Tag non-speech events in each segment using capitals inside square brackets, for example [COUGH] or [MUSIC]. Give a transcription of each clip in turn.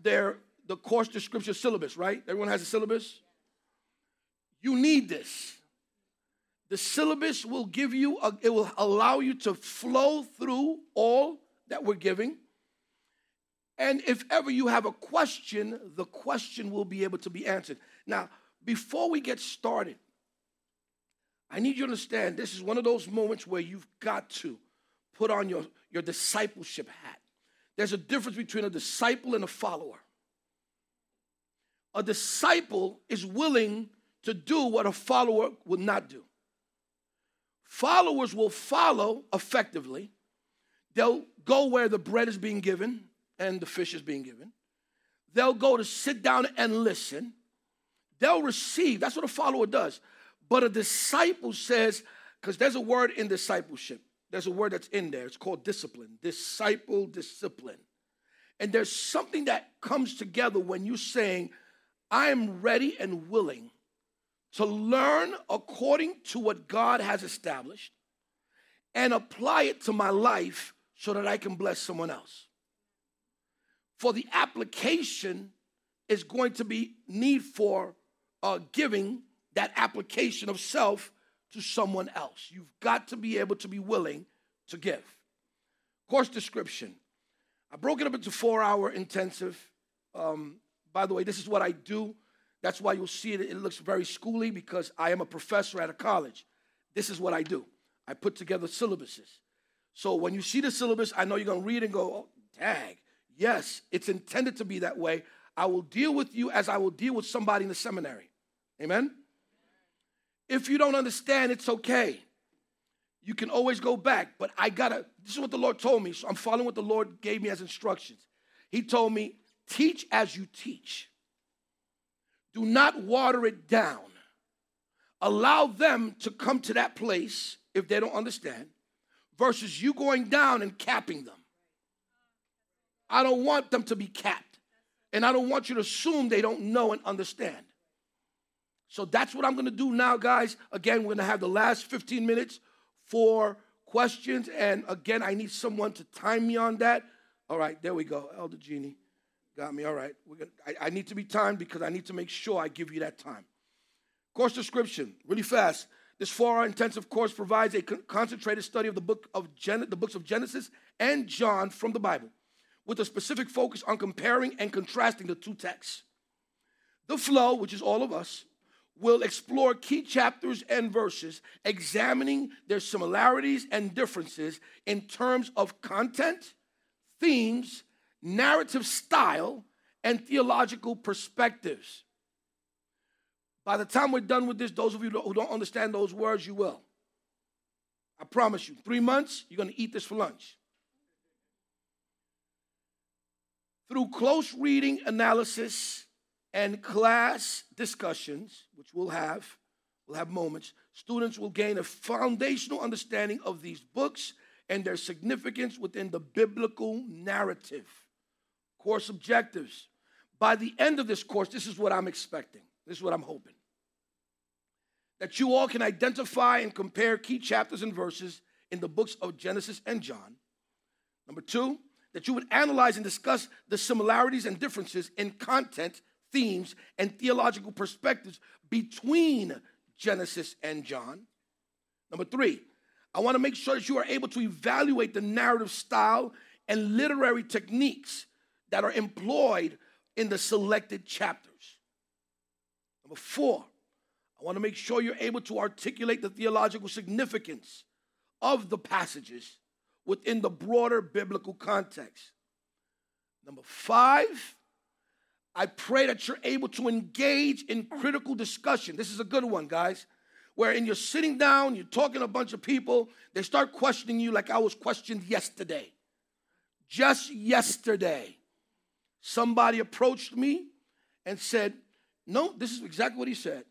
there the course description syllabus, right? Everyone has a syllabus. You need this. The syllabus will give you, a, it will allow you to flow through all that we're giving. And if ever you have a question, the question will be able to be answered. Now, before we get started, I need you to understand this is one of those moments where you've got to put on your, your discipleship hat. There's a difference between a disciple and a follower. A disciple is willing to do what a follower would not do. Followers will follow effectively. They'll go where the bread is being given and the fish is being given. They'll go to sit down and listen. They'll receive. That's what a follower does. But a disciple says, because there's a word in discipleship, there's a word that's in there. It's called discipline. Disciple discipline. And there's something that comes together when you're saying, I am ready and willing to learn according to what God has established and apply it to my life so that I can bless someone else. For the application is going to be need for uh, giving that application of self to someone else. You've got to be able to be willing to give. Course description. I broke it up into four hour intensive. Um, by the way, this is what I do that's why you'll see it. It looks very schooly because I am a professor at a college. This is what I do. I put together syllabuses. So when you see the syllabus, I know you're going to read and go, oh, dang. Yes, it's intended to be that way. I will deal with you as I will deal with somebody in the seminary. Amen? If you don't understand, it's okay. You can always go back. But I got to, this is what the Lord told me. So I'm following what the Lord gave me as instructions. He told me, teach as you teach. Do not water it down. Allow them to come to that place if they don't understand, versus you going down and capping them. I don't want them to be capped. And I don't want you to assume they don't know and understand. So that's what I'm to do now, guys. Again, we're to have the last 15 minutes for questions. And again, I need someone to time me on that. All right, there we go, Elder Jeannie. Got me? All right. Gonna, I, I need to be timed because I need to make sure I give you that time. Course description, really fast. This four-hour intensive course provides a con- concentrated study of the book of Gen- the books of Genesis and John from the Bible, with a specific focus on comparing and contrasting the two texts. The flow, which is all of us, will explore key chapters and verses, examining their similarities and differences in terms of content, themes, narrative style, and theological perspectives. By the time we're done with this, those of you who don't understand those words, you will. I promise you, three months, you're going to eat this for lunch. Through close reading analysis and class discussions, which we'll have, we'll have moments, students will gain a foundational understanding of these books and their significance within the biblical narrative course objectives. By the end of this course, this is what I'm expecting. This is what I'm hoping. That you all can identify and compare key chapters and verses in the books of Genesis and John. Number two, that you would analyze and discuss the similarities and differences in content, themes, and theological perspectives between Genesis and John. Number three, I want to make sure that you are able to evaluate the narrative style and literary techniques that are employed in the selected chapters. Number four, I want to make sure you're able to articulate the theological significance of the passages within the broader biblical context. Number five, I pray that you're able to engage in critical discussion. This is a good one, guys. Wherein you're sitting down, you're talking to a bunch of people, they start questioning you like I was questioned yesterday. Just yesterday somebody approached me and said, No, this is exactly what he said.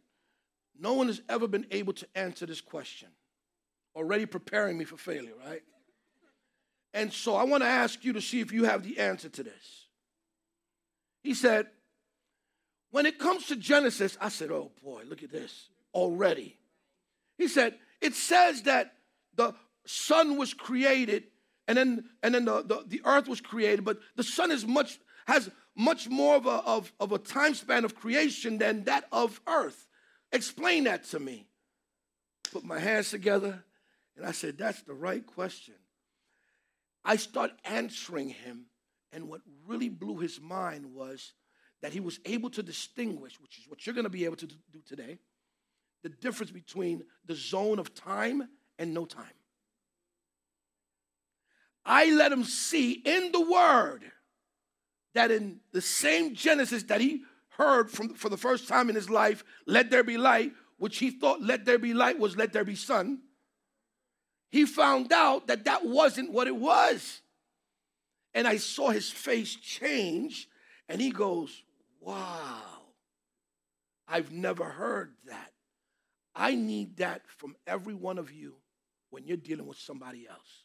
No one has ever been able to answer this question. Already preparing me for failure, right? And so I want to ask you to see if you have the answer to this. He said, When it comes to Genesis, I said, Oh boy, look at this already. He said, It says that the sun was created and then, and then the, the, the earth was created, but the sun is much has much more of a, of, of a time span of creation than that of earth. Explain that to me. Put my hands together, and I said, That's the right question. I start answering him, and what really blew his mind was that he was able to distinguish, which is what you're going to be able to do today, the difference between the zone of time and no time. I let him see in the word that in the same Genesis that he heard from, for the first time in his life, let there be light, which he thought let there be light was let there be sun, he found out that that wasn't what it was. And I saw his face change, and he goes, Wow, I've never heard that. I need that from every one of you when you're dealing with somebody else,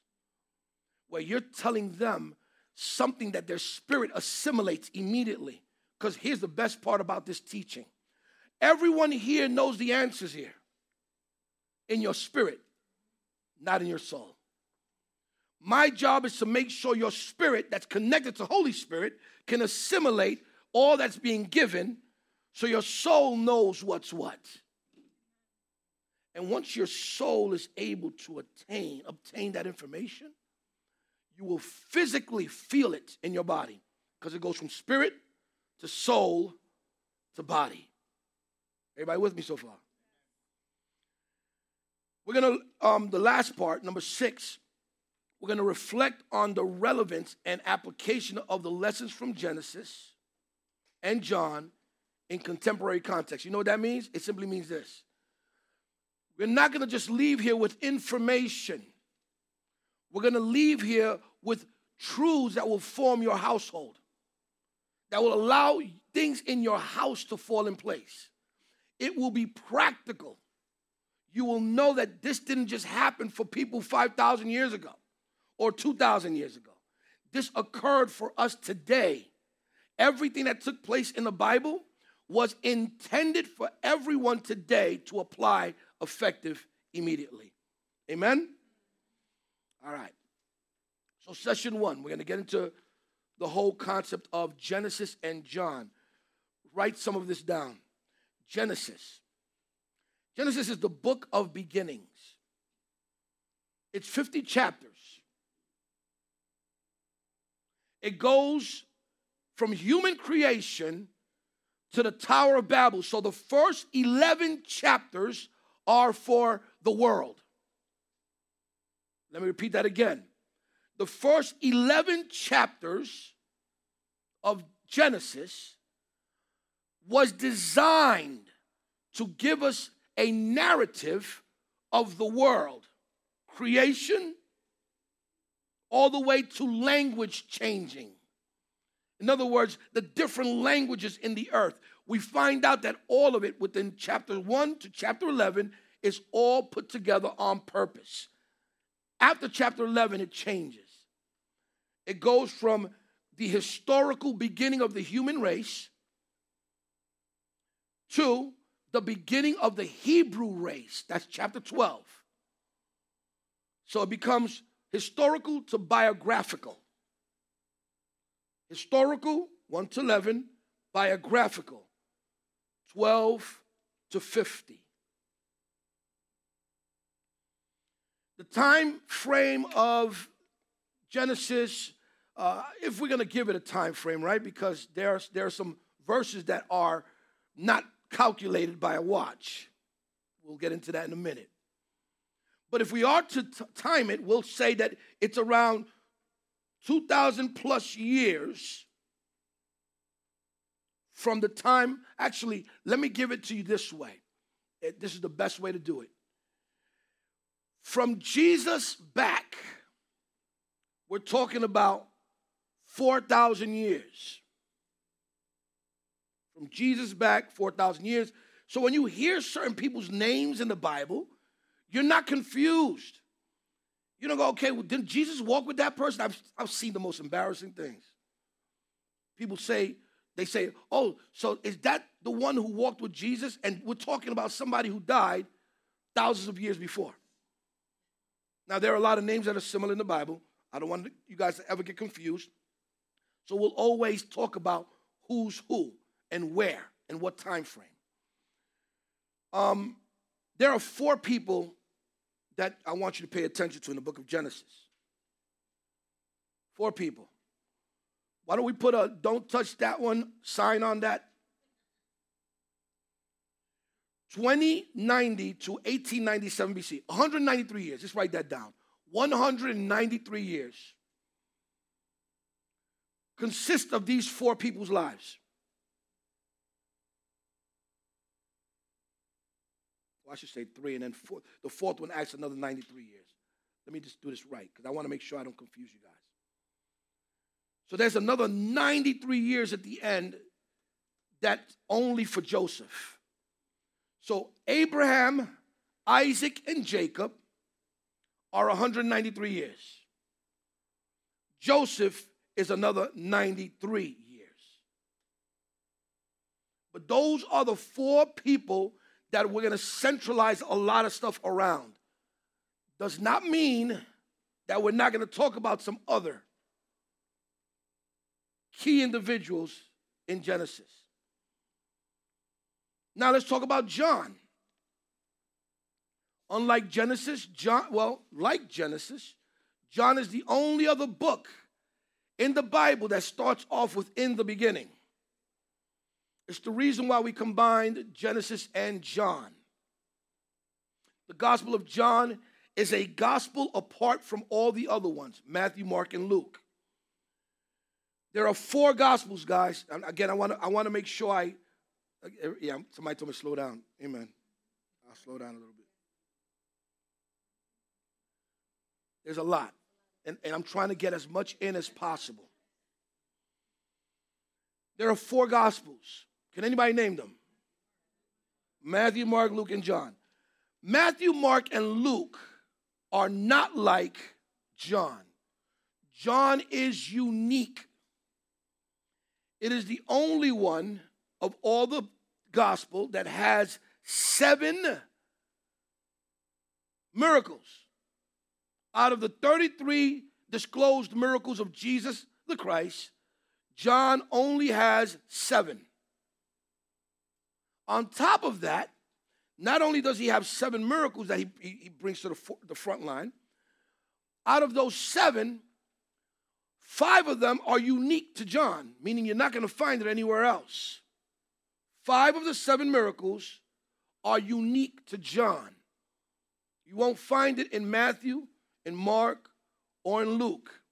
where you're telling them something that their spirit assimilates immediately. Because here's the best part about this teaching everyone here knows the answers here in your spirit, not in your soul. My job is to make sure your spirit that's connected to Holy Spirit can assimilate all that's being given so your soul knows what's what. And once your soul is able to attain, obtain that information, you will physically feel it in your body because it goes from spirit to soul to body. Everybody with me so far? We're to, um, the last part, number six, we're going to reflect on the relevance and application of the lessons from Genesis and John in contemporary context. You know what that means? It simply means this. We're not going to just leave here with information. We're going to leave here with truths that will form your household, that will allow things in your house to fall in place. It will be practical. You will know that this didn't just happen for people 5,000 years ago or 2,000 years ago. This occurred for us today. Everything that took place in the Bible was intended for everyone today to apply effective immediately. Amen? All right. So, session one, we're going to get into the whole concept of Genesis and John. Write some of this down. Genesis. Genesis is the book of beginnings, it's 50 chapters. It goes from human creation to the Tower of Babel. So the first 11 chapters are for the world. Let me repeat that again. The first 11 chapters of Genesis was designed to give us a narrative of the world, creation, all the way to language changing. In other words, the different languages in the earth. We find out that all of it within chapter 1 to chapter 11 is all put together on purpose. After chapter 11, it changes. It goes from the historical beginning of the human race to the beginning of the Hebrew race. That's chapter 12. So it becomes historical to biographical. Historical, 1 to 11, biographical, 12 to 50. The time frame of Genesis, uh, if we're going to give it a time frame, right? Because there are, there are some verses that are not calculated by a watch. We'll get into that in a minute. But if we are to t- time it, we'll say that it's around 2,000 plus years from the time, actually, let me give it to you this way. Eh, this is the best way to do it. From Jesus back, we're talking about 4,000 years. From Jesus back, 4,000 years. So when you hear certain people's names in the Bible, you're not confused. You don't go, okay, well, didn't Jesus walk with that person? I've, I've seen the most embarrassing things. People say, they say, oh, so is that the one who walked with Jesus? And we're talking about somebody who died thousands of years before. Now, there are a lot of names that are similar in the Bible. I don't want you guys to ever get confused. So we'll always talk about who's who and where and what time frame. Um, there are four people that I want you to pay attention to in the book of Genesis. Four people. Why don't we put a don't touch that one sign on that? 2090 to 1897 BC, 193 years. Just write that down. 193 years consist of these four people's lives. Well, I should say three, and then four, the fourth one adds another 93 years. Let me just do this right because I want to make sure I don't confuse you guys. So there's another 93 years at the end that's only for Joseph. So Abraham, Isaac, and Jacob are 193 years. Joseph is another 93 years. But those are the four people that we're going to centralize a lot of stuff around. Does not mean that we're not going to talk about some other key individuals in Genesis. Now let's talk about John. Unlike Genesis, John, well, like Genesis, John is the only other book in the Bible that starts off with in the beginning. It's the reason why we combined Genesis and John. The Gospel of John is a gospel apart from all the other ones Matthew, Mark, and Luke. There are four Gospels, guys. And again, I want to I want to make sure I, yeah, somebody told me slow down. Amen. I'll slow down a little bit. There's a lot and, and I'm trying to get as much in as possible. There are four gospels. Can anybody name them? Matthew, Mark, Luke, and John. Matthew, Mark, and Luke are not like John. John is unique. It is the only one of all the gospel that has seven miracles out of the 33 disclosed miracles of Jesus the Christ, John only has seven. On top of that, not only does he have seven miracles that he, he brings to the, the front line, out of those seven, five of them are unique to John, meaning you're not going to find it anywhere else. Five of the seven miracles are unique to John. You won't find it in Matthew, in Mark, or in Luke.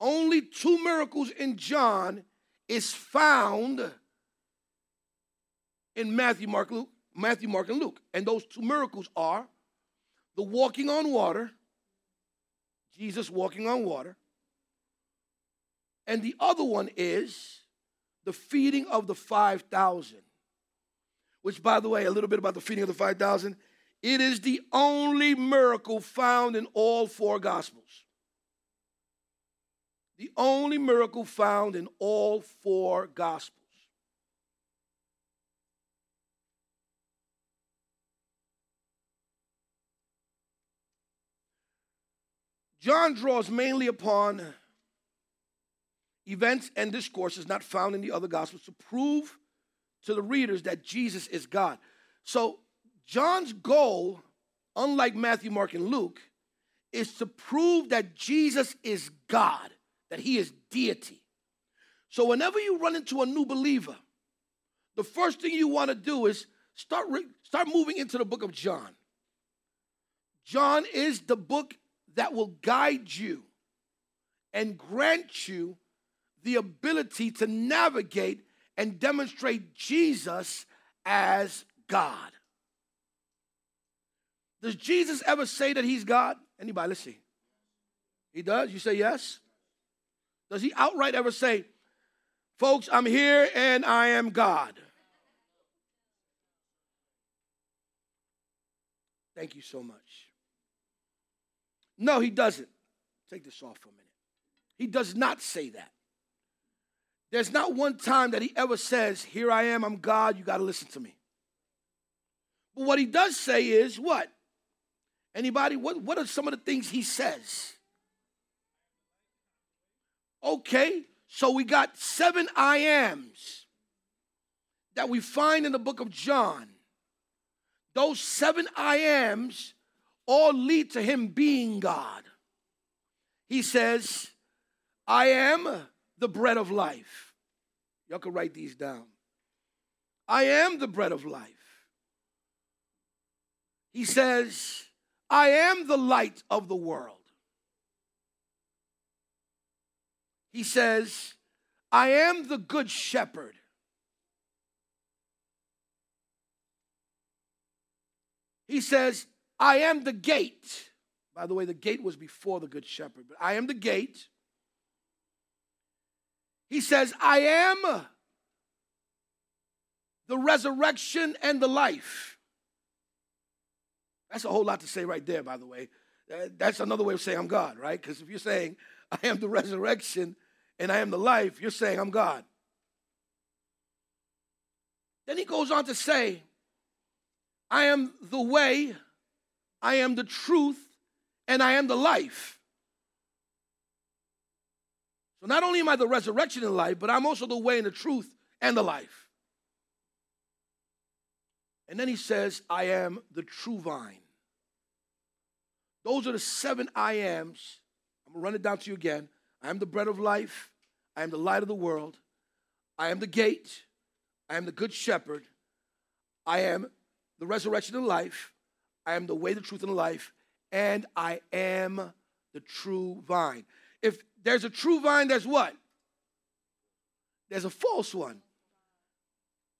Only two miracles in John is found in Matthew, Mark, Luke, Matthew, Mark, and Luke. And those two miracles are the walking on water, Jesus walking on water, and the other one is the feeding of the 5,000. Which, by the way, a little bit about the feeding of the 5,000. It is the only miracle found in all four Gospels. The only miracle found in all four Gospels. John draws mainly upon events and discourses not found in the other Gospels to prove to the readers that Jesus is God. So John's goal, unlike Matthew, Mark, and Luke, is to prove that Jesus is God, that he is deity. So whenever you run into a new believer, the first thing you want to do is start, re- start moving into the book of John. John is the book that will guide you and grant you the ability to navigate and demonstrate Jesus as God. Does Jesus ever say that he's God? Anybody, let's see. He does? You say yes? Does he outright ever say, folks, I'm here and I am God? Thank you so much. No, he doesn't. Take this off for a minute. He does not say that. There's not one time that he ever says, Here I am, I'm God, you got to listen to me. But what he does say is what? Anybody? What, what are some of the things he says? Okay, So we got seven I ams that we find in the book of John. Those seven I ams all lead to him being God. He says, I am the bread of life. Y'all can write these down. I am the bread of life. He says, I am the light of the world. He says, I am the good shepherd. He says, I am the gate. By the way, the gate was before the good shepherd, but I am the gate. He says, I am the resurrection and the life. That's a whole lot to say right there, by the way. Uh, that's another way of saying I'm God, right? Because if you're saying [LAUGHS] I am the resurrection and I am the life, you're saying I'm God. Then he goes on to say, I am the way, I am the truth, and I am the life. So not only am I the resurrection and life, but I'm also the way and the truth and the life. And then he says, I am the true vine. Those are the seven I ams. I'm going to run it down to you again. I am the bread of life. I am the light of the world. I am the gate. I am the good shepherd. I am the resurrection and life. I am the way, the truth, and the life. And I am the true vine. If there's a true vine, there's what? There's a false one.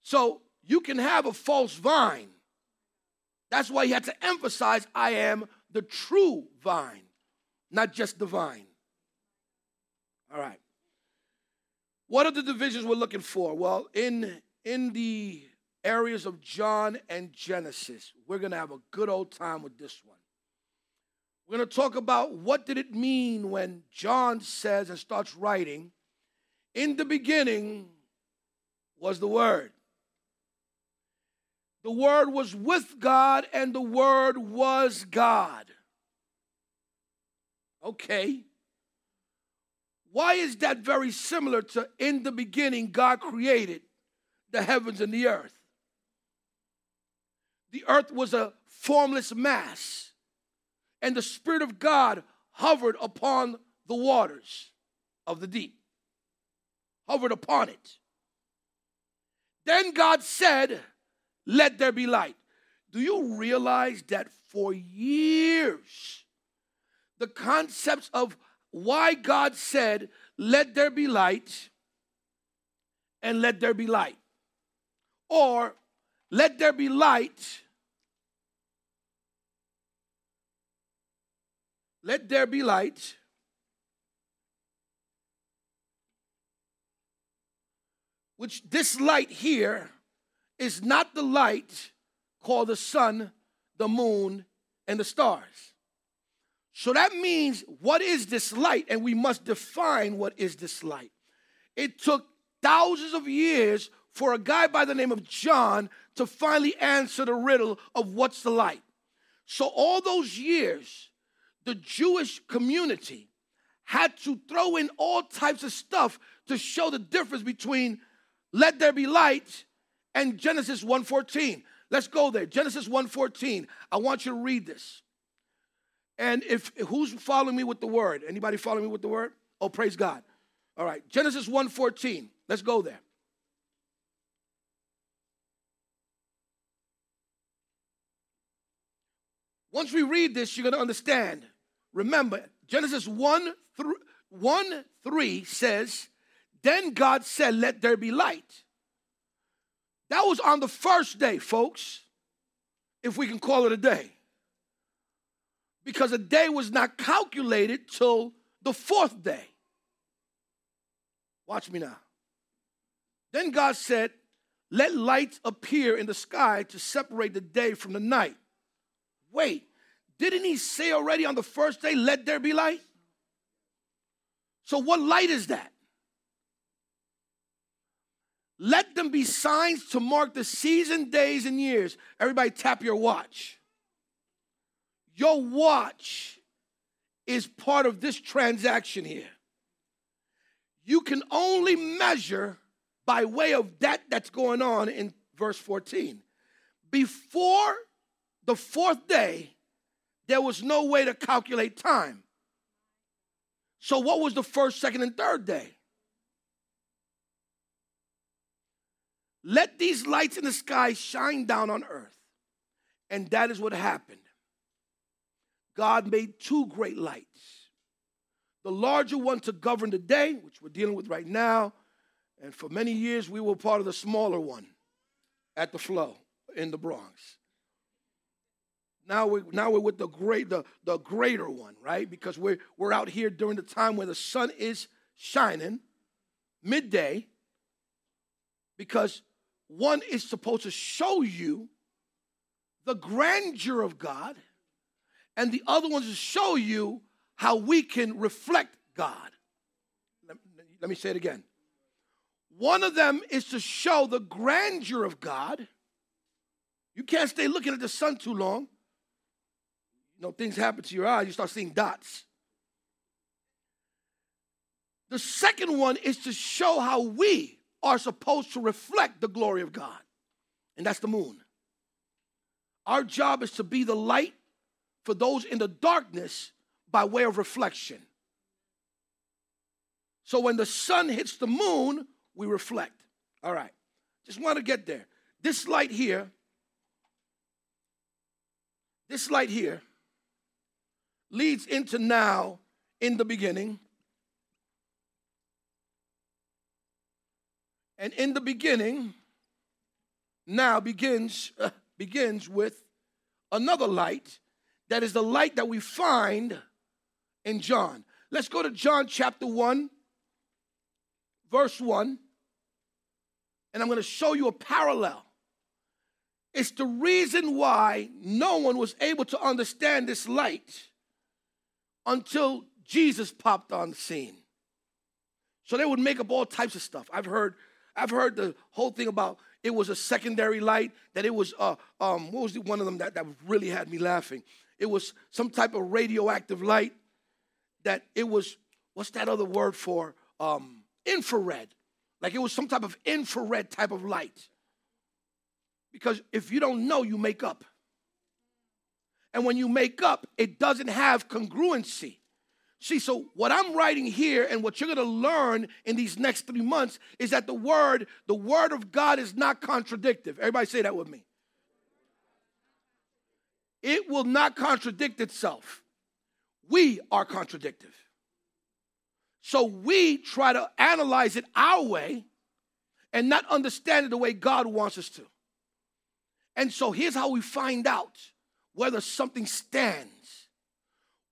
So you can have a false vine. That's why he had to emphasize I am the true vine, not just the vine. All right. What are the divisions we're looking for? Well, in in the areas of John and Genesis, we're going to have a good old time with this one. We're going to talk about what did it mean when John says and starts writing, in the beginning was the word. The Word was with God, and the Word was God. Okay. Why is that very similar to in the beginning, God created the heavens and the earth? The earth was a formless mass, and the Spirit of God hovered upon the waters of the deep, hovered upon it. Then God said, let there be light. Do you realize that for years, the concepts of why God said, let there be light and let there be light, or let there be light, let there be light. Which this light here is not the light called the sun, the moon, and the stars. So that means, what is this light? And we must define what is this light. It took thousands of years for a guy by the name of John to finally answer the riddle of what's the light. So, all those years, the Jewish community had to throw in all types of stuff to show the difference between let there be light and Genesis 1:14. Let's go there. Genesis 1:14. I want you to read this. And if who's following me with the word? Anybody following me with the word? Oh, praise God. All right. Genesis 1:14. Let's go there. Once we read this, you're going to understand. Remember, Genesis 1 3, 1 3 says, Then God said, Let there be light. That was on the first day, folks, if we can call it a day. Because a day was not calculated till the fourth day. Watch me now. Then God said, Let light appear in the sky to separate the day from the night. Wait, didn't he say already on the first day, Let there be light? So, what light is that? Let them be signs to mark the season, days, and years. Everybody, tap your watch. Your watch is part of this transaction here. you can only measure by way of that that's going on in verse 14. Before the fourth day, there was no way to calculate time. So, what was the first, second, and third day? Let these lights in the sky shine down on earth. And that is what happened. God made two great lights the larger one to govern the day, which we're dealing with right now. And for many years, we were part of the smaller one at the flow in the Bronx. Now we're, now we're with the, great, the, the greater one, right? Because we're, we're out here during the time where the sun is shining, midday, because one is supposed to show you the grandeur of God, and the other one is to show you how we can reflect God. Let, let me say it again. One of them is to show the grandeur of God. You can't stay looking at the sun too long. You know, things happen to your eyes, you start seeing dots. The second one is to show how we are supposed to reflect the glory of God, and that's the moon. Our job is to be the light for those in the darkness by way of reflection. So when the sun hits the moon, we reflect. All right. Just want to get there. This light here, this light here leads into now in the beginning. And in the beginning, now begins uh, begins with another light that is the light that we find in John. Let's go to John chapter 1, verse 1, and I'm going to show you a parallel. It's the reason why no one was able to understand this light until Jesus popped on the scene. So they would make up all types of stuff. I've heard, I've heard the whole thing about it was a secondary light, that it was, uh, um, what was the, one of them that, that really had me laughing? It was some type of radioactive light that it was, what's that other word for? Um, infrared. Like it was some type of infrared type of light. Because if you don't know, you make up. And when you make up, it doesn't have congruency. See, so what I'm writing here and what you're going to learn in these next three months is that the word, the word of God is not contradictive. Everybody say that with me. It will not contradict itself. We are contradictive. So we try to analyze it our way and not understand it the way God wants us to. And so here's how we find out whether something stands.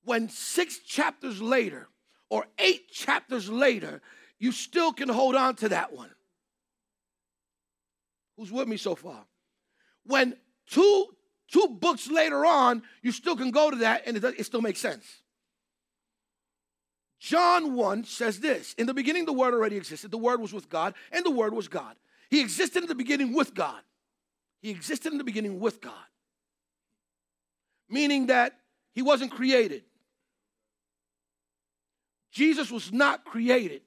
When six chapters later or eight chapters later, you still can hold on to that one. Who's with me so far? When two two books later on, you still can go to that and it, it still makes sense. John 1 says this In the beginning, the Word already existed. The Word was with God, and the Word was God. He existed in the beginning with God. He existed in the beginning with God. Meaning that he wasn't created. Jesus was not created,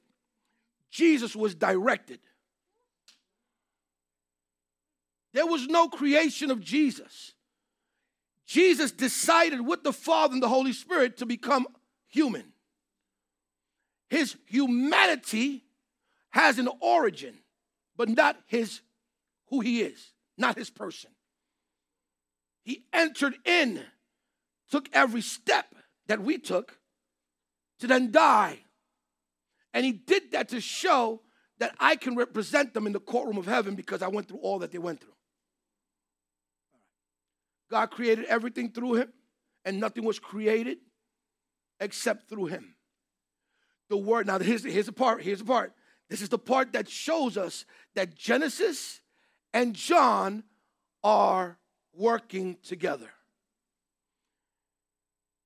Jesus was directed. There was no creation of Jesus. Jesus decided with the Father and the Holy Spirit to become human. His humanity has an origin, but not his who he is, not his person. He entered in, took every step that we took to then die. And he did that to show that I can represent them in the courtroom of heaven because I went through all that they went through. God created everything through him, and nothing was created except through him. The word, now here's, here's the part, here's the part. This is the part that shows us that Genesis and John are working together.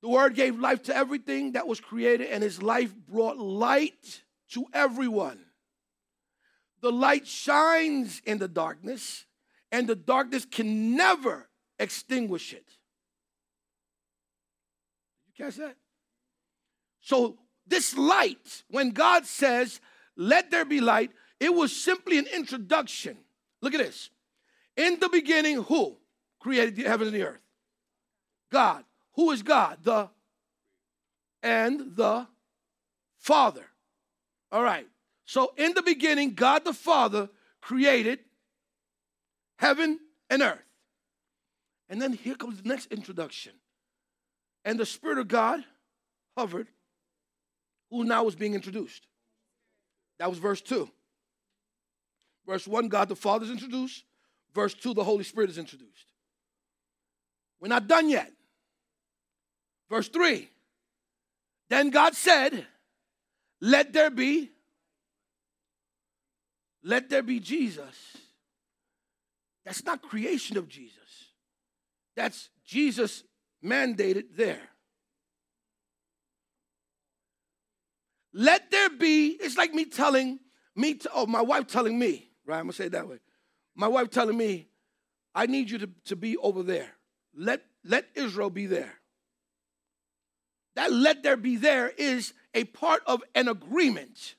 The word gave life to everything that was created, and his life brought light to everyone. The light shines in the darkness, and the darkness can never extinguish it. You catch that? So, this light, when God says, let there be light, it was simply an introduction. Look at this. In the beginning, who created the heavens and the earth? God. Who is God? The and the Father. All right. So in the beginning, God the Father created heaven and earth. And then here comes the next introduction. And the Spirit of God hovered, who now was being introduced. That was verse 2. Verse 1, God the Father is introduced. Verse 2, the Holy Spirit is introduced. We're not done yet. Verse 3, then God said, Let there be, let there be Jesus. That's not creation of Jesus. That's Jesus mandated there. Let there be, it's like me telling me, to, oh, my wife telling me, right? I'm gonna say it that way. My wife telling me, I need you to, to be over there. Let, let Israel be there. That let there be there is a part of an agreement.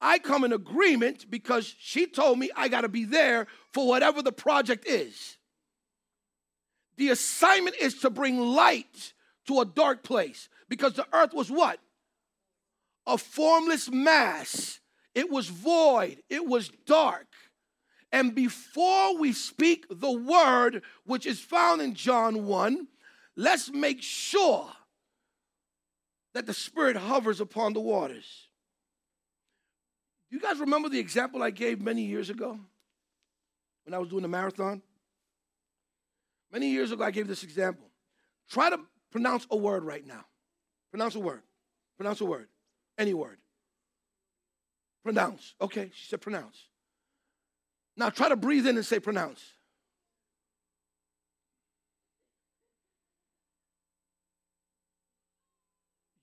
I come in agreement because she told me I got to be there for whatever the project is. The assignment is to bring light to a dark place because the earth was what? A formless mass. It was void, it was dark. And before we speak the word, which is found in John 1, let's make sure that the Spirit hovers upon the waters. You guys remember the example I gave many years ago when I was doing the marathon? Many years ago, I gave this example. Try to pronounce a word right now. Pronounce a word. Pronounce a word. Any word. Pronounce. Okay, she said pronounce. Now try to breathe in and say pronounce.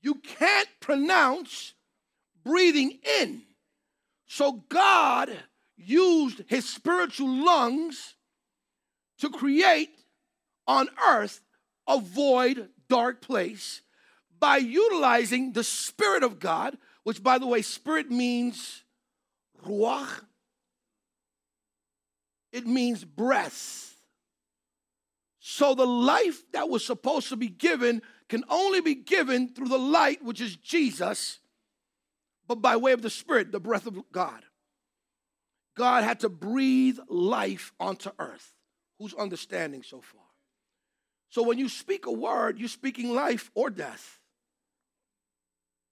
You can't pronounce breathing in. So God used his spiritual lungs to create on earth a void, dark place by utilizing the Spirit of God, which, by the way, Spirit means ruach, it means breath. So the life that was supposed to be given can only be given through the light, which is Jesus, but by way of the Spirit, the breath of God. God had to breathe life onto earth. Who's understanding so far? So when you speak a word, you're speaking life or death.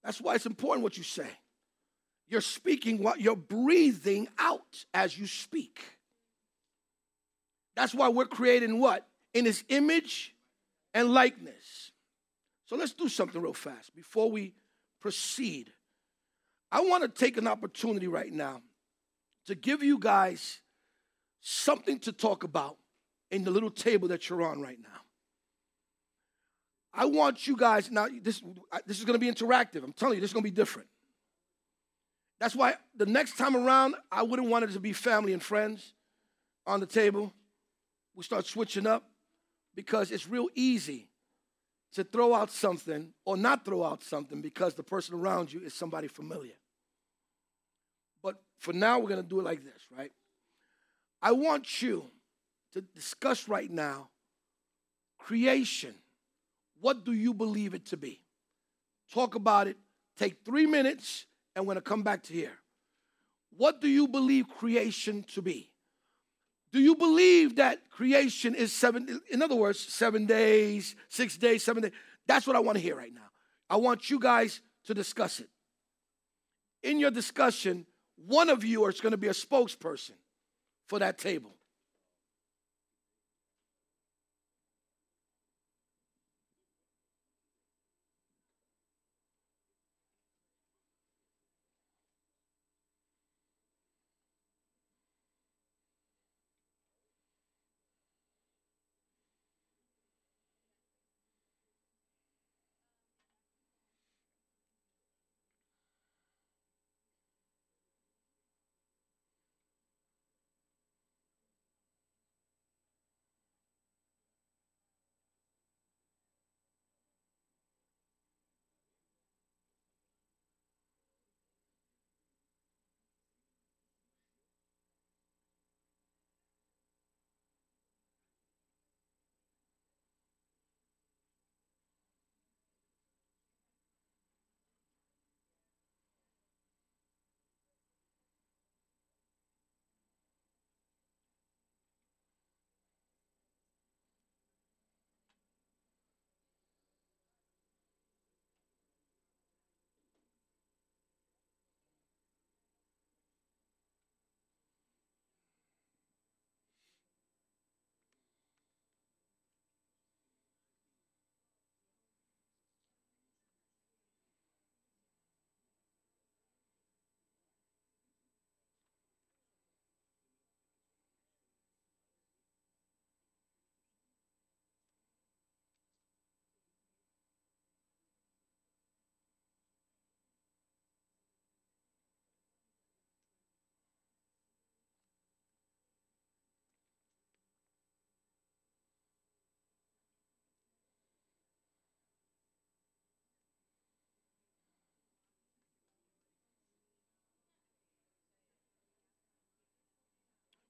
That's why it's important what you say. You're speaking what you're breathing out as you speak. That's why we're creating what? In his image and likeness. So let's do something real fast before we proceed. I want to take an opportunity right now to give you guys something to talk about in the little table that you're on right now. I want you guys now. This this is going to be interactive. I'm telling you, this is going to be different. That's why the next time around, I wouldn't want it to be family and friends on the table. We start switching up because it's real easy to throw out something or not throw out something because the person around you is somebody familiar. But for now, we're going to do it like this, right? I want you to discuss right now creation what do you believe it to be? Talk about it. Take three minutes, and we're going to come back to here. What do you believe creation to be? Do you believe that creation is seven, in other words, seven days, six days, seven days? That's what I want to hear right now. I want you guys to discuss it. In your discussion, one of you is going to be a spokesperson for that table.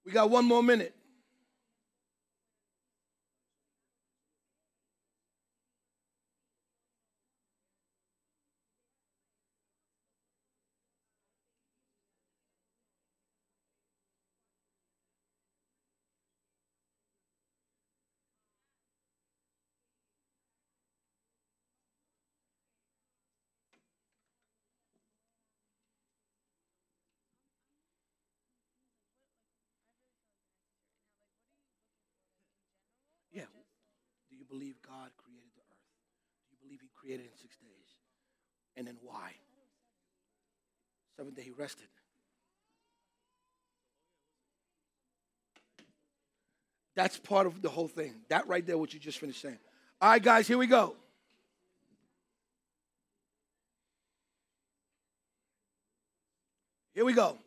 We got one more minute. Yeah. Do you believe God created the earth? Do you believe He created in six days? And then why? Seventh day He rested. That's part of the whole thing. That right there, what you just finished saying. All right, guys, here we go. Here we go.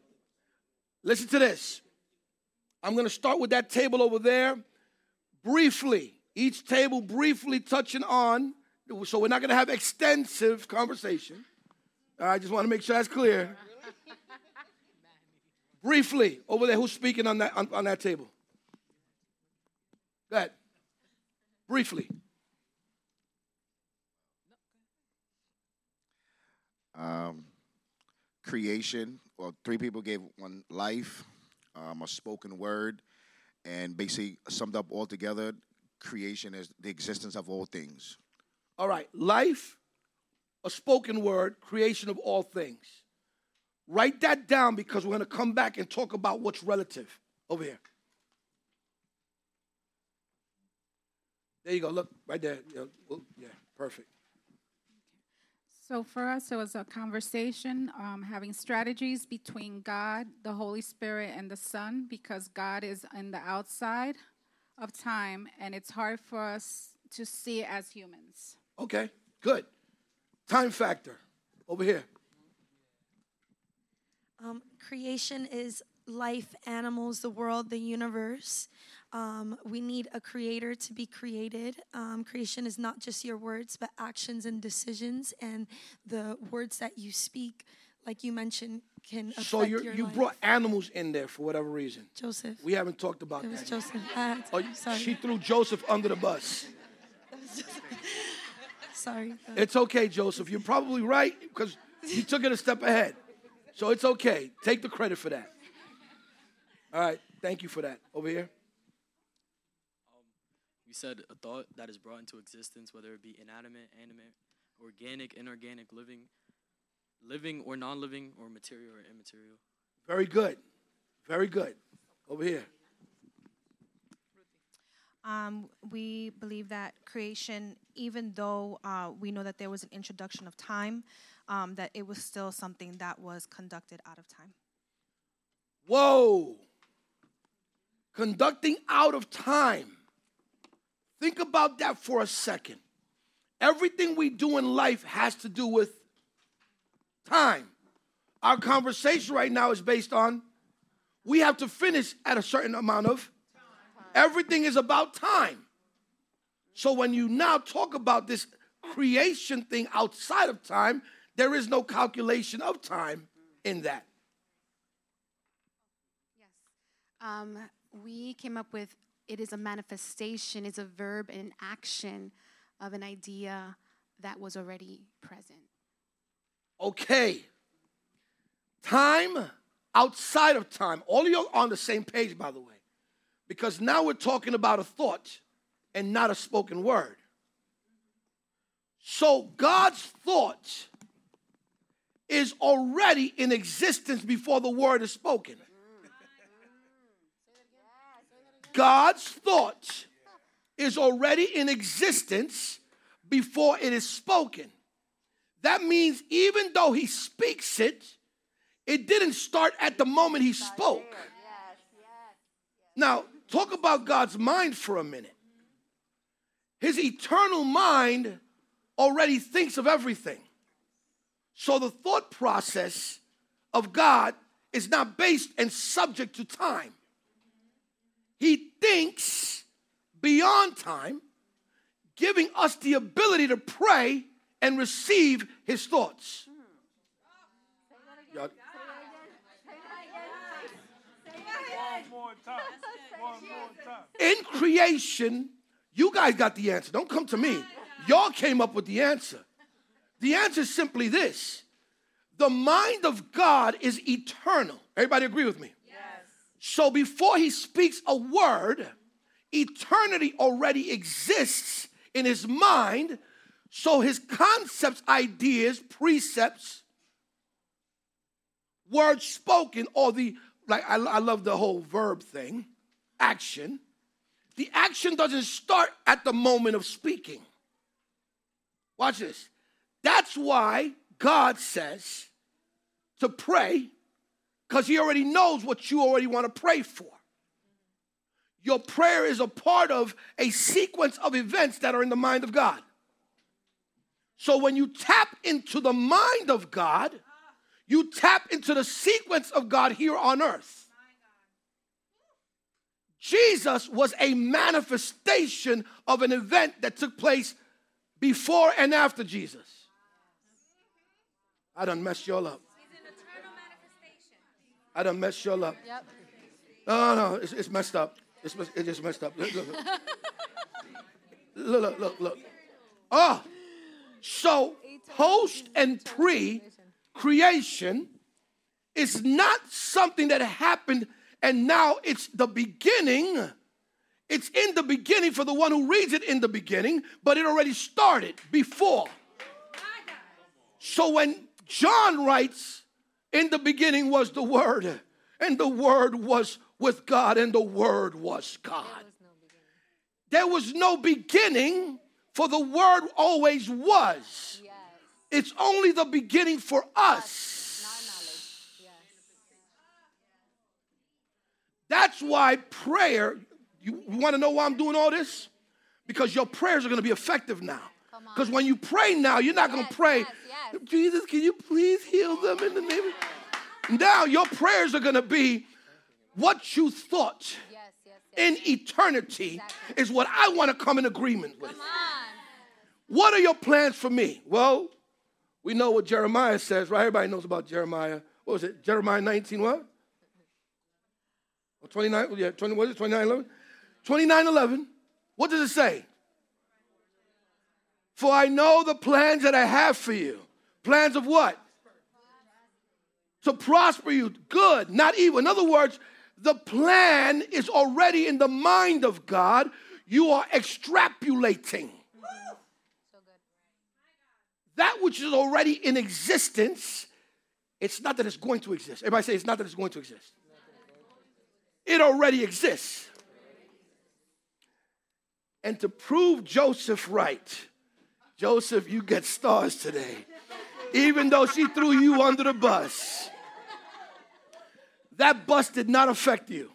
Listen to this. I'm going to start with that table over there briefly, each table briefly touching on. So we're not going to have extensive conversation. I just want to make sure that's clear. briefly, over there, who's speaking on that on, on that table? Go ahead. Briefly. Um, creation. Well, three people gave one life, um, a spoken word, and basically summed up all together. Creation is the existence of all things. All right. Life, a spoken word, creation of all things. Write that down because we're going to come back and talk about what's relative over here. There you go. Look, right there. Yeah, yeah perfect. So for us, it was a conversation, um, having strategies between God, the Holy Spirit, and the Son, because God is in the outside of time, and it's hard for us to see it as humans. Okay, good. Time factor over here. Um, creation is life, animals, the world, the universe. Um, we need a creator to be created. Um, creation is not just your words, but actions and decisions, and the words that you speak, like you mentioned, can affect So you your you life. brought animals in there for whatever reason. Joseph. We haven't talked about it was that. Joseph. I had to- Oh, sorry. she threw Joseph under the bus. [LAUGHS] sorry. It's okay, Joseph. You're probably right because you took it a step ahead. So it's okay. Take the credit for that. All right. Thank you for that. Over here. We said a thought that is brought into existence, whether it be inanimate, animate, organic, inorganic, living, living or non-living, or material or immaterial. Very good. Very good. Over here. Um, we believe that creation, even though uh, we know that there was an introduction of time, um, that it was still something that was conducted out of time. Whoa. Conducting out of time. Think about that for a second. Everything we do in life has to do with time. Our conversation right now is based on we have to finish at a certain amount of everything is about time. So when you now talk about this creation thing outside of time, there is no calculation of time in that. Yes. Um, we came up with it is a manifestation, it's a verb an action of an idea that was already present. Okay. Time outside of time. All of you are on the same page, by the way, because now we're talking about a thought and not a spoken word. So God's thought is already in existence before the word is spoken. God's thought is already in existence before it is spoken. That means even though he speaks it, it didn't start at the moment he spoke. Now, talk about God's mind for a minute. His eternal mind already thinks of everything. So the thought process of God is not based and subject to time. He thinks beyond time, giving us the ability to pray and receive his thoughts. Y'all- In creation, you guys got the answer. Don't come to me. Y'all came up with the answer. The answer is simply this the mind of God is eternal. Everybody agree with me? Yes. So before he speaks a word, eternity already exists in his mind. So his concepts, ideas, precepts, words spoken, or the, like, I, I love the whole verb thing, action. The action doesn't start at the moment of speaking. Watch this. That's why God says to pray, because He already knows what you already want to pray for. Your prayer is a part of a sequence of events that are in the mind of God. So when you tap into the mind of God, you tap into the sequence of God here on earth. Jesus was a manifestation of an event that took place before and after Jesus. I done messed y'all up. I done messed y'all up. Yep. No, no, it's, it's messed up. It's, it's just messed up. Look, look, look, look, look. look. Oh, so post and pre creation is not something that happened and now it's the beginning. It's in the beginning for the one who reads it in the beginning, but it already started before. So when John writes, in the beginning was the Word, and the Word was with God, and the Word was God. There was no beginning, for the Word always was. Yes. It's only the beginning for us. Yes. That's why prayer, you, want to know why I'm doing all this? Because your prayers are going to be effective now. Because when you pray now, you're not yes, going to pray. Jesus, can you please heal them in the name of. Now, your prayers are going to be what you thought in eternity is what I want to come in agreement with. What are your plans for me? Well, we know what Jeremiah says, right? Everybody knows about Jeremiah. What was it? Jeremiah 19 what? 29, yeah, 20, what is it? 29, 11? 29, 11. What does it say? For I know the plans that I have for you. Plans of what? To prosper you. Good, not evil. In other words, the plan is already in the mind of God. You are extrapolating. That which is already in existence, it's not that it's going to exist. Everybody say it's not that it's going to exist. It already exists. And to prove Joseph right, Joseph, you get stars today. Even though she threw you under the bus, that bus did not affect you.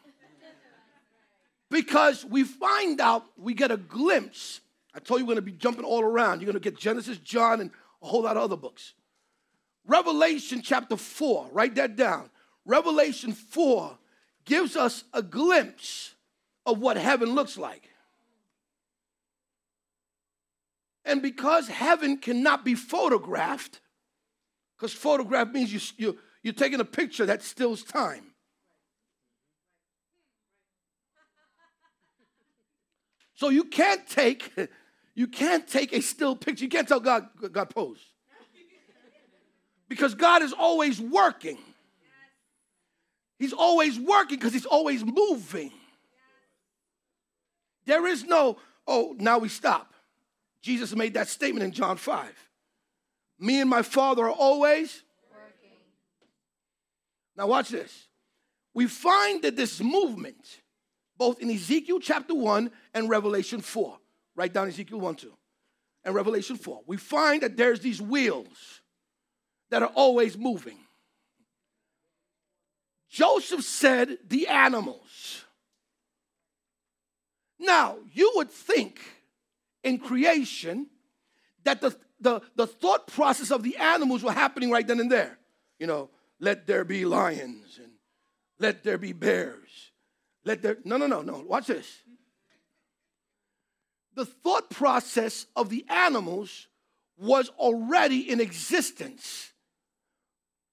Because we find out, we get a glimpse. I told you we're going to be jumping all around. You're going to get Genesis, John, and a whole lot of other books. Revelation chapter 4, write that down. Revelation 4 gives us a glimpse of what heaven looks like. And because heaven cannot be photographed, because photograph means you, you, you're taking a picture that stills time. So you can't take [LAUGHS] you can't take a still picture. You can't tell God God pose. Because God is always working. He's always working because he's always moving. There is no, oh, now we stop. Jesus made that statement in John 5. Me and my Father are always working. Now, watch this. We find that this movement, both in Ezekiel chapter 1 and Revelation 4, write down Ezekiel 1 2, and Revelation 4, we find that there's these wheels that are always moving. Joseph said, the animals. Now, you would think in creation that the, the, the thought process of the animals were happening right then and there. You know, let there be lions and let there be bears. Let there, no, no, no, no. Watch this. The thought process of the animals was already in existence.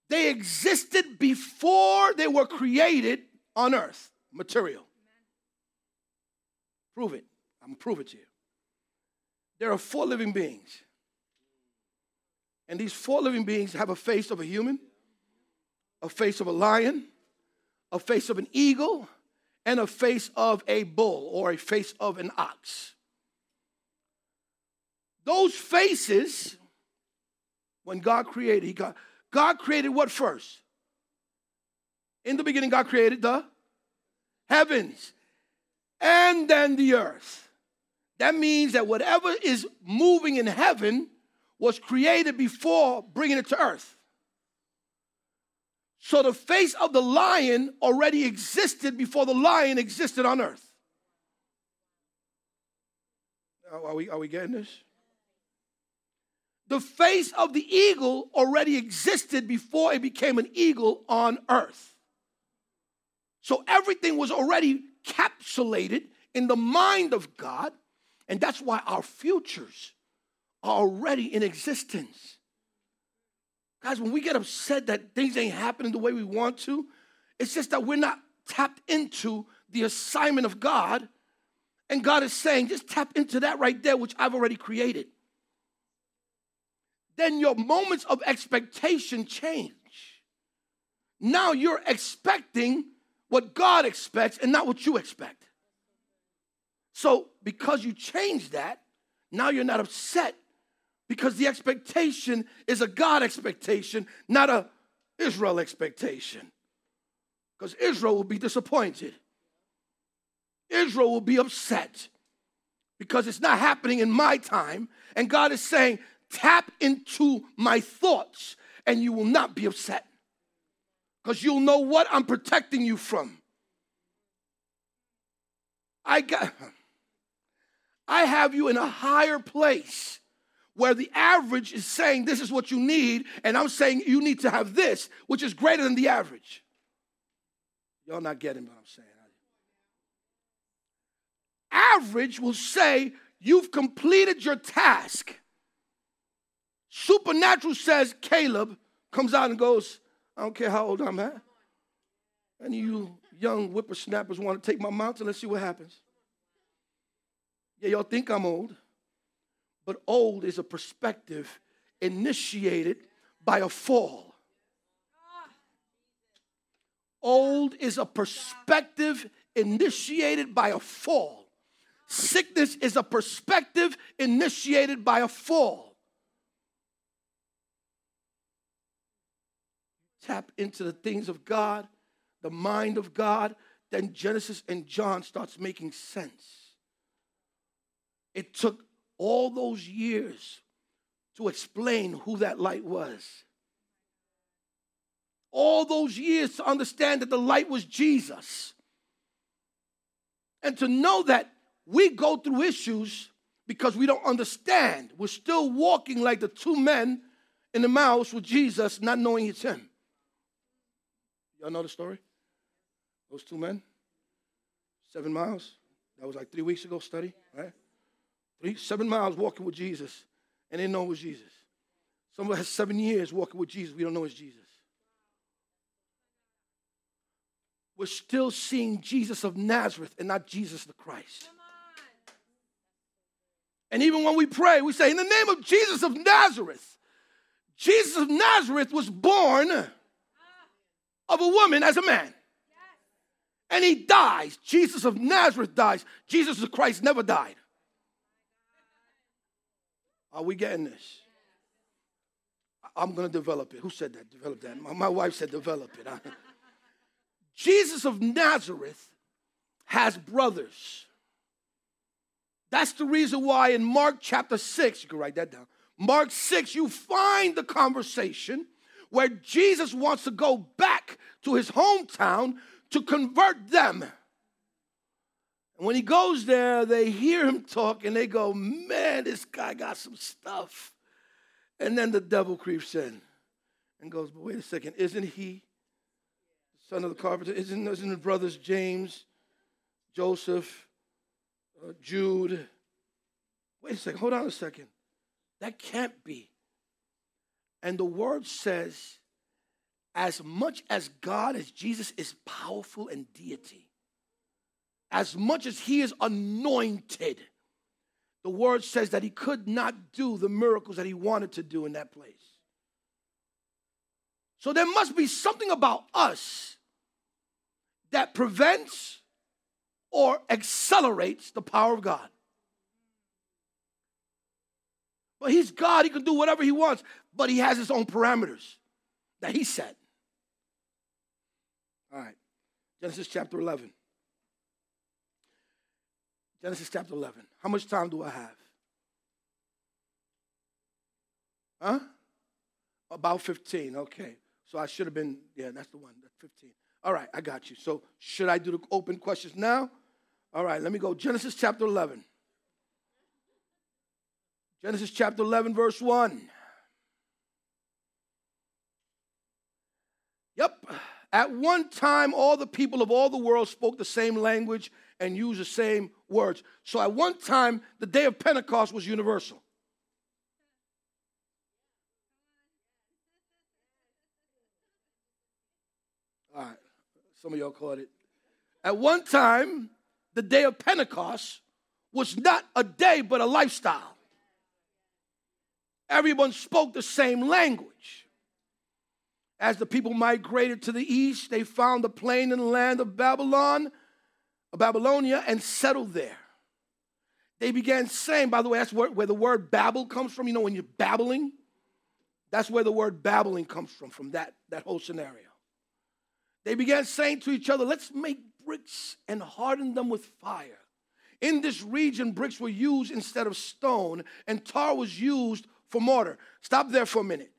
They existed before they were created on earth, material. Prove it. I'm prove it to you. There are four living beings. And these four living beings have a face of a human, a face of a lion, a face of an eagle, and a face of a bull or a face of an ox. Those faces, when God created, He got God created what first? In the beginning, God created the heavens and then the earth. That means that whatever is moving in heaven was created before bringing it to earth. So the face of the lion already existed before the lion existed on earth. Are we, are we getting this? The face of the eagle already existed before it became an eagle on earth. So everything was already capsulated in the mind of God, and that's why our futures are already in existence. Guys, when we get upset that things ain't happening the way we want to, it's just that we're not tapped into the assignment of God. And God is saying, just tap into that right there, which I've already created. Then your moments of expectation change. Now you're expecting what God expects and not what you expect. So, because you change that, now you're not upset because the expectation is a God expectation, not a Israel expectation. Because Israel will be disappointed. Israel will be upset because it's not happening in my time. And God is saying, tap into my thoughts and you will not be upset because you'll know what I'm protecting you from. I got [LAUGHS] I have you in a higher place where the average is saying this is what you need, and I'm saying you need to have this, which is greater than the average. Y'all not getting what I'm saying. Average will say you've completed your task. Supernatural says Caleb comes out and goes, I don't care how old I'm at. And you young whippersnappers want to take my mountain, let's see what happens. Yeah, y'all think I'm old. But old is a perspective initiated by a fall. Old is a perspective initiated by a fall. Sickness is a perspective initiated by a fall. Tap into the things of God, the mind of God, then Genesis and John starts making sense. It took all those years to explain who that light was. All those years to understand that the light was Jesus. And to know that we go through issues because we don't understand. We're still walking like the two men in Emmaus with Jesus, not knowing it's him. Y'all know the story? Those two men? Seven miles. That was like three weeks ago study, right? Three, seven miles walking with Jesus, and they know it was Jesus. Some of us seven years walking with Jesus, we don't know it's Jesus. We're still seeing Jesus of Nazareth and not Jesus the Christ. And even when we pray, we say, In the name of Jesus of Nazareth, Jesus of Nazareth was born ah. of a woman as a man. And he dies. Jesus of Nazareth dies. Jesus of Christ never died. Are we getting this? I'm going to develop it. Who said that? Develop that. My, my wife said develop it. Jesus of Nazareth has brothers. That's the reason why in Mark chapter 6, you can write that down. Mark 6, you find the conversation where Jesus wants to go back to his hometown to convert them. And when he goes there, they hear him talk and they go, Man, this guy got some stuff. And then the devil creeps in and goes, But wait a second, isn't he the son of the carpenter? Isn't, isn't his brothers James, Joseph, uh, Jude? Wait a second, hold on a second. That can't be. And the word says, as much as God as Jesus is powerful and deity, as much as he is anointed, the word says that he could not do the miracles that he wanted to do in that place. So there must be something about us that prevents or accelerates the power of God. But he's God, he can do whatever he wants, but he has his own parameters that he set. All right, Genesis chapter 11. Genesis chapter 11. How much time do I have? Huh? About 15. Okay. So I should have been, yeah, that's the one. That's 15. All right, I got you. So should I do the open questions now? All right, let me go. Genesis chapter 11. Genesis chapter 11, verse 1. Yep. At one time, all the people of all the world spoke the same language and used the same words. So at one time, the day of Pentecost was universal. All right, some of y'all caught it. At one time, the day of Pentecost was not a day but a lifestyle. Everyone spoke the same language. As the people migrated to the east, they found the plain and land of Babylon, Babylonia, and settled there. They began saying, by the way, that's where, where the word babble comes from. You know, when you're babbling, that's where the word babbling comes from, from that, that whole scenario. They began saying to each other, let's make bricks and harden them with fire. In this region, bricks were used instead of stone, and tar was used for mortar. Stop there for a minute.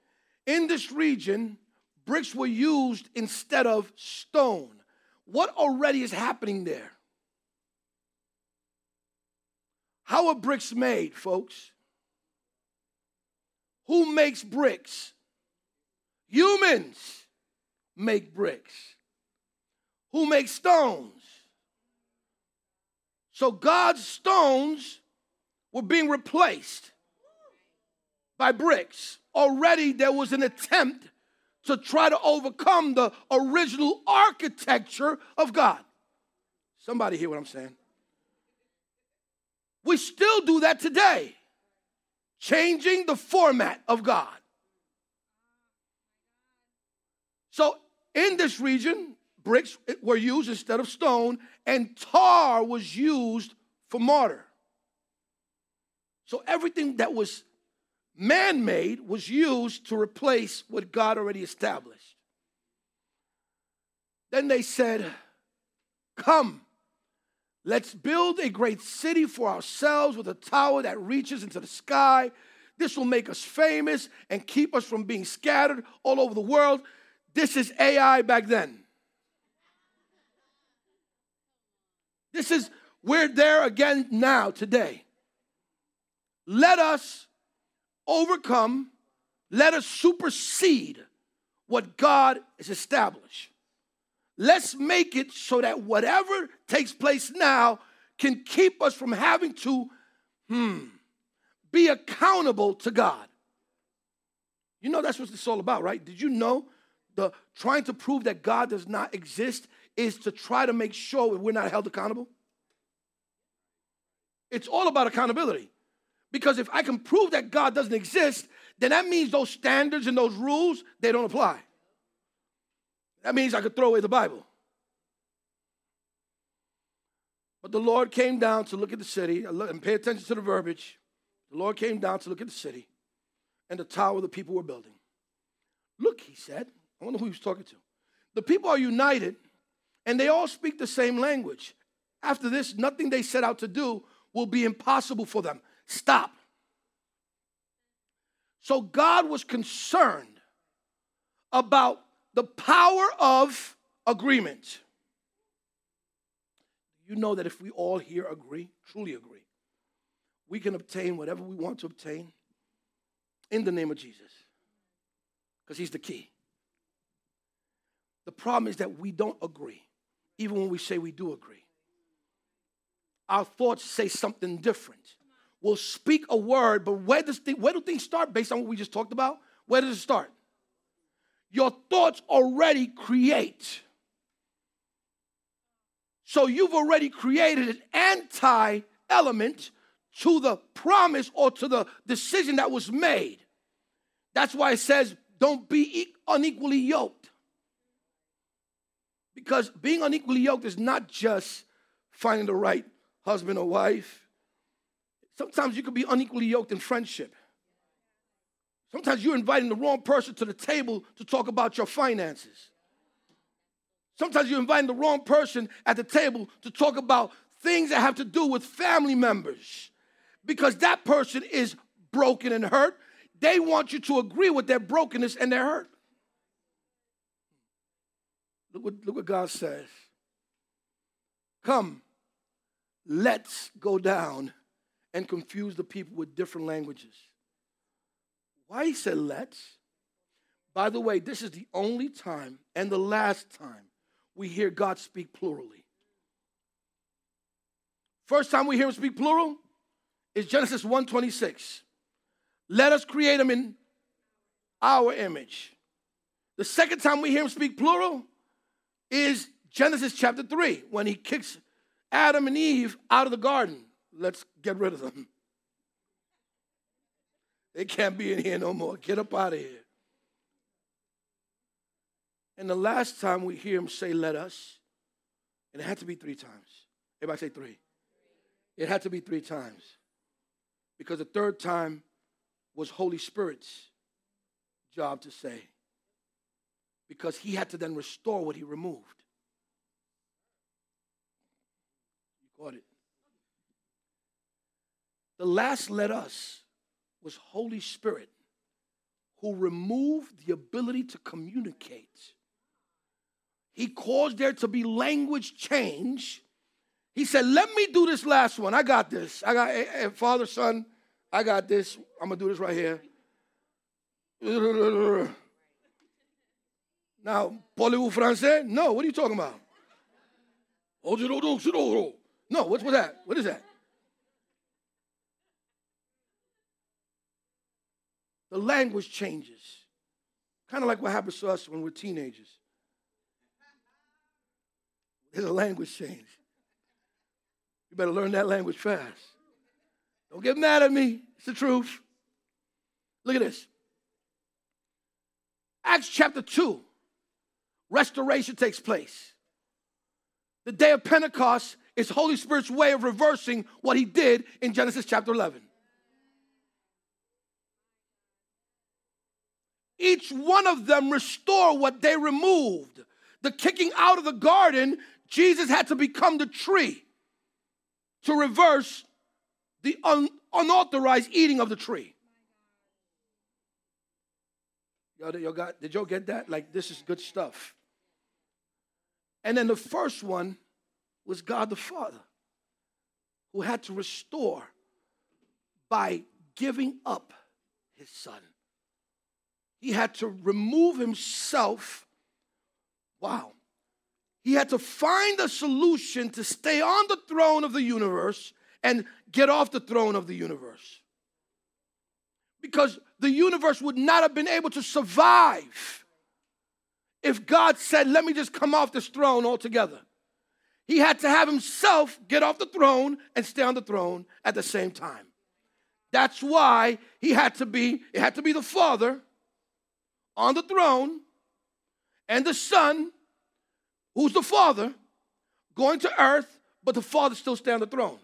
In this region, bricks were used instead of stone. What already is happening there? How are bricks made, folks? Who makes bricks? Humans make bricks. Who makes stones? So God's stones were being replaced by bricks. Already there was an attempt to try to overcome the original architecture of God. Somebody hear what I'm saying? We still do that today, changing the format of God. So, in this region, bricks were used instead of stone, and tar was used for mortar. So, everything that was man made was used to replace what God already established. Then they said, Come, let's build a great city for ourselves with a tower that reaches into the sky. This will make us famous and keep us from being scattered all over the world. This is AI back then. This is, we're there again now, today. Let us overcome, let us supersede what God has established. Let's make it so that whatever takes place now can keep us from having to, hmm, be accountable to God. You know that's what it's all about, right? Did you know the trying to prove that God does not exist is to try to make sure we're not held accountable? It's all about accountability. Because if I can prove that God doesn't exist, then that means those standards and those rules, they don't apply. That means I could throw away the Bible. But the Lord came down to look at the city and pay attention to the verbiage. The Lord came down to look at the city and the tower the people were building. Look, he said, I wonder who he was talking to. The people are united and they all speak the same language. After this, nothing they set out to do will be impossible for them. Stop. So God was concerned about the power of agreement. You know that if we all here agree, truly agree, we can obtain whatever we want to obtain in the name of Jesus because he's the key. The problem is that we don't agree, even when we say we do agree. Our thoughts say something different We'll speak a word, but where, does where do things start based on what we just talked about? Where does it start? Your thoughts already create. So you've already created an anti element to the promise or to the decision that was made. That's why it says, don't be unequally yoked. Because being unequally yoked is not just finding the right husband or wife. Sometimes you could be unequally yoked in friendship. Sometimes you're inviting the wrong person to the table to talk about your finances. Sometimes you're inviting the wrong person at the table to talk about things that have to do with family members because that person is broken and hurt. They want you to agree with their brokenness and their hurt. Look what, look what God says. Come, let's go down and confuse the people with different languages. Why he said let's? By the way, this is the only time and the last time we hear God speak plurally. First time we hear him speak plural is Genesis 1:26. Let us create them in our image. The second time we hear him speak plural is Genesis chapter 3 when he kicks Adam and Eve out of the garden. Let's get rid of them. They can't be in here no more. Get up out of here. And the last time we hear him say, let us, and it had to be three times. Everybody say three. It had to be three times. Because the third time was Holy Spirit's job to say. Because he had to then restore what he removed. You caught it. The last let us was Holy Spirit who removed the ability to communicate. He caused there to be language change. He said, Let me do this last one. I got this. I got, hey, eh, hey, eh, Father, Son, I got this. I'm going to do this right here. Now, parlez-vous français? No, what are you talking about? No, what's with that? What is that? The language changes. Kind of like what happens to us when we're teenagers. There's a language change. You better learn that language fast. Don't get mad at me. It's the truth. Look at this. Acts chapter 2, restoration takes place. The day of Pentecost is Holy Spirit's way of reversing what he did in Genesis chapter 11. Each one of them restore what they removed. The kicking out of the garden, Jesus had to become the tree to reverse the un- unauthorized eating of the tree. Y'all, y'all got, did y'all get that? Like, this is good stuff. And then the first one was God the Father, who had to restore by giving up his son. He had to remove himself. Wow. He had to find a solution to stay on the throne of the universe and get off the throne of the universe. Because the universe would not have been able to survive if God said, Let me just come off this throne altogether. He had to have himself get off the throne and stay on the throne at the same time. That's why he had to be, it had to be the Father on the throne and the Son, who's the Father, going to earth, but the Father still stay on the throne.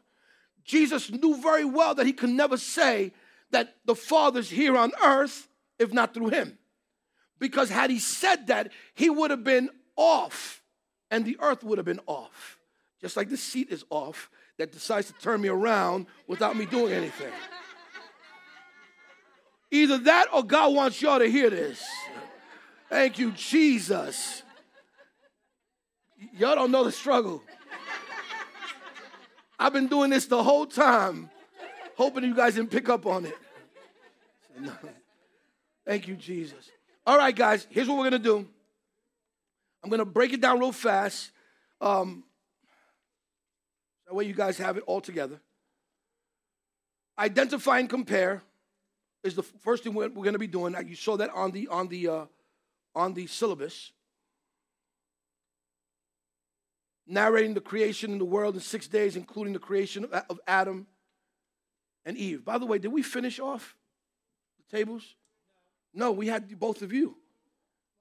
Jesus knew very well that he could never say that the Father's here on earth if not through him. Because had he said that, he would have been off and the earth would have been off. Just like the seat is off that decides to turn me around without me doing anything. Either that or God wants y'all to hear this. Thank you, Jesus. Y'all don't know the struggle. I've been doing this the whole time, hoping you guys didn't pick up on it. Thank you, Jesus. All right, guys, here's what we're going to do I'm going to break it down real fast. Um, that way you guys have it all together. Identify and compare is the first thing we're, we're going to be doing. You saw that on the on the uh, on the syllabus. narrating the creation of the world in six days, including the creation of, of Adam and Eve. By the way, did we finish off the tables? No, we had both of you.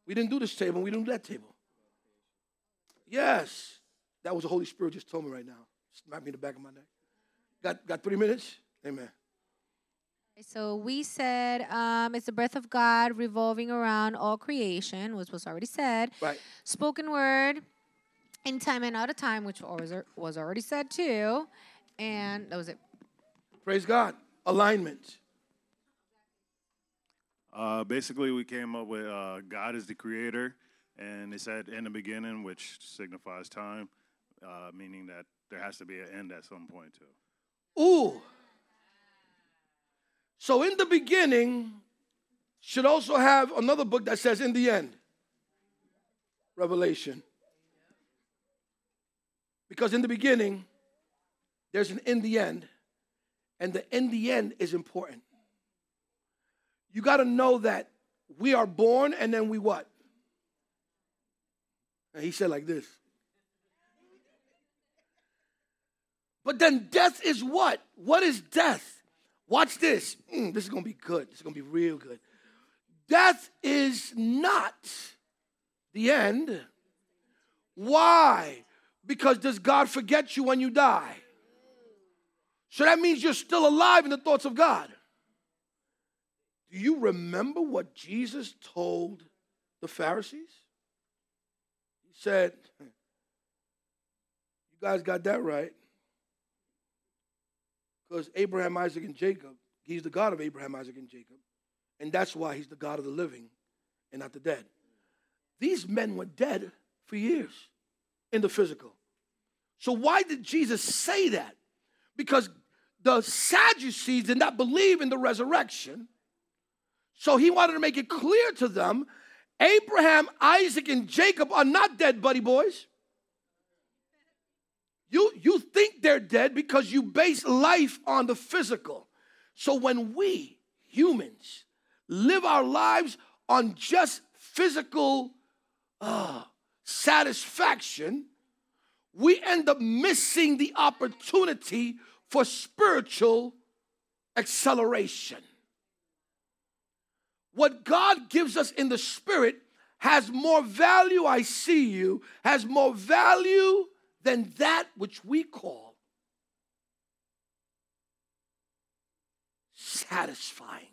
We didn't do this table, we didn't do that table. Yes. That was the Holy Spirit just told me right now. Smack me in the back of my neck. Got, got three minutes? Amen. So we said um, it's the breath of God revolving around all creation, which was already said. Right. Spoken word in time and out of time, which was was already said too. And that was it. Praise God. Alignment. Uh, basically, we came up with uh, God is the creator, and it said in the beginning, which signifies time, uh, meaning that there has to be an end at some point too. Ooh. So in the beginning should also have another book that says in the end. Revelation. Because in the beginning, there's an in the end, and the in the end is important. You got to know that we are born and then we what? And he said like this. But then death is what? What is death? Watch this. Mm, this is going to be good. This is going to be real good. Death is not the end. Why? Because does God forget you when you die? So that means you're still alive in the thoughts of God. Do you remember what Jesus told the Pharisees? He said, You guys got that right. Because Abraham, Isaac, and Jacob, he's the God of Abraham, Isaac, and Jacob. And that's why he's the God of the living and not the dead. These men were dead for years in the physical. So why did Jesus say that? Because the Sadducees did not believe in the resurrection. So he wanted to make it clear to them Abraham, Isaac, and Jacob are not dead, buddy boys. You, you think they're dead because you base life on the physical. So when we, humans, live our lives on just physical uh, satisfaction, we end up missing the opportunity for spiritual acceleration. What God gives us in the spirit has more value, I see you, has more value than that which we call satisfying.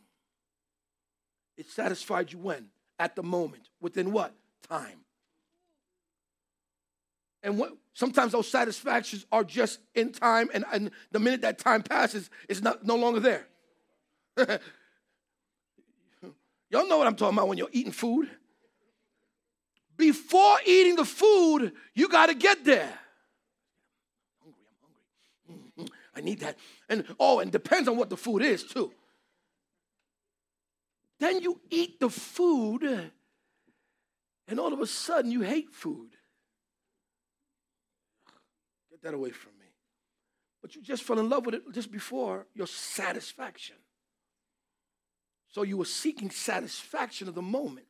It satisfied you when? At the moment. Within what? Time. And what, sometimes those satisfactions are just in time, and, and the minute that time passes, it's not, no longer there. [LAUGHS] Y'all know what I'm talking about when you're eating food. Before eating the food, you got to get there. I'm hungry, I'm hungry. Mm-hmm. I need that. And oh, and depends on what the food is, too. Then you eat the food, and all of a sudden you hate food. Get that away from me. But you just fell in love with it just before your satisfaction. So you were seeking satisfaction of the moment.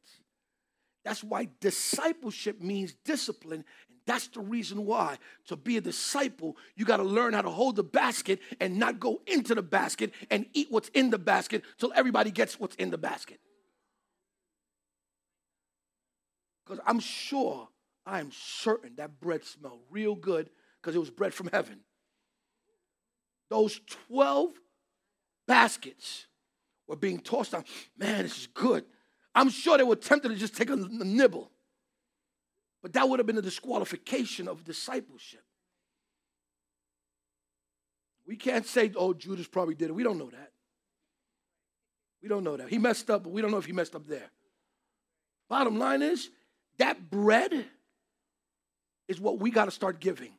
That's why discipleship means discipline. That's the reason why to be a disciple, you got to learn how to hold the basket and not go into the basket and eat what's in the basket till everybody gets what's in the basket. Because I'm sure, I am certain that bread smelled real good because it was bread from heaven. Those 12 baskets were being tossed out. Man, this is good. I'm sure they were tempted to just take a nibble. But that would have been a disqualification of discipleship. We can't say, oh, Judas probably did it. We don't know that. We don't know that. He messed up, but we don't know if he messed up there. Bottom line is, that bread is what we got to start giving.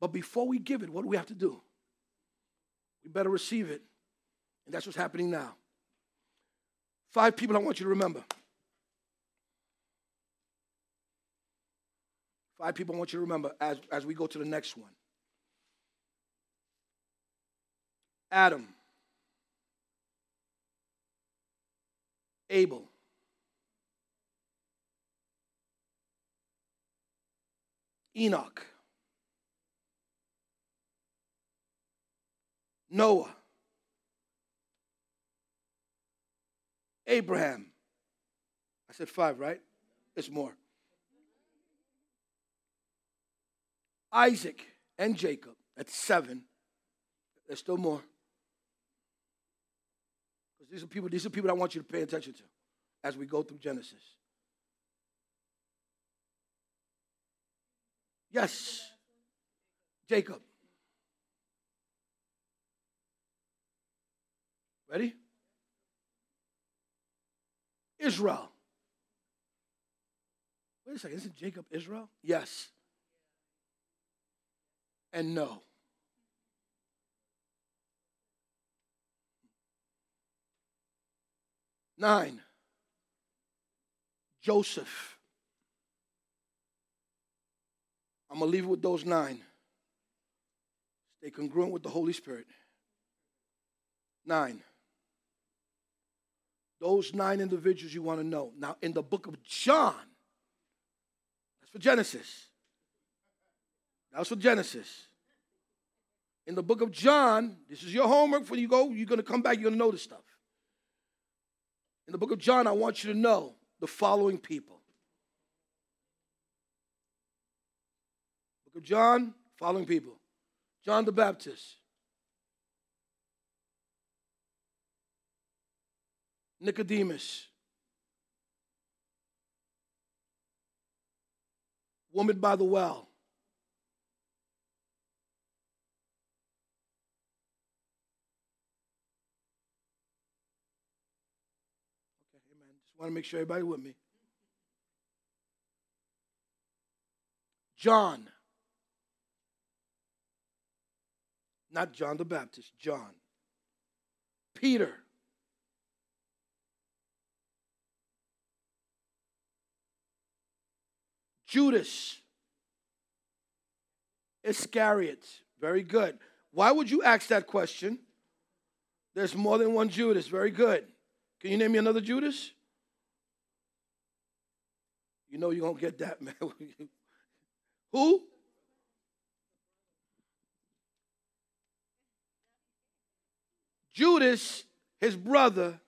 But before we give it, what do we have to do? We better receive it. And that's what's happening now. Five people I want you to remember. Five people I want you to remember as, as we go to the next one Adam, Abel, Enoch, Noah, Abraham. I said five, right? It's more. Isaac and Jacob. That's seven. There's still more. Because these are people, these are people I want you to pay attention to as we go through Genesis. Yes. Jacob. Ready? Israel. Wait a second, isn't Jacob Israel? Yes. And no. Nine. Joseph. I'm going to leave it with those nine. Stay congruent with the Holy Spirit. Nine. Those nine individuals you want to know. Now, in the book of John, that's for Genesis. That's for Genesis. In the book of John, this is your homework when you go, you're going to come back, you're going to know this stuff. In the book of John, I want you to know the following people. Book of John, following people. John the Baptist. Nicodemus. Woman by the well. Okay, Just want to make sure everybody with me. John. Not John the Baptist, John. Peter. Judas. Iscariot. Very good. Why would you ask that question? There's more than one Judas. Very good. Can you name me another Judas? You know you're going to get that, [LAUGHS] man. Who? Judas, his brother,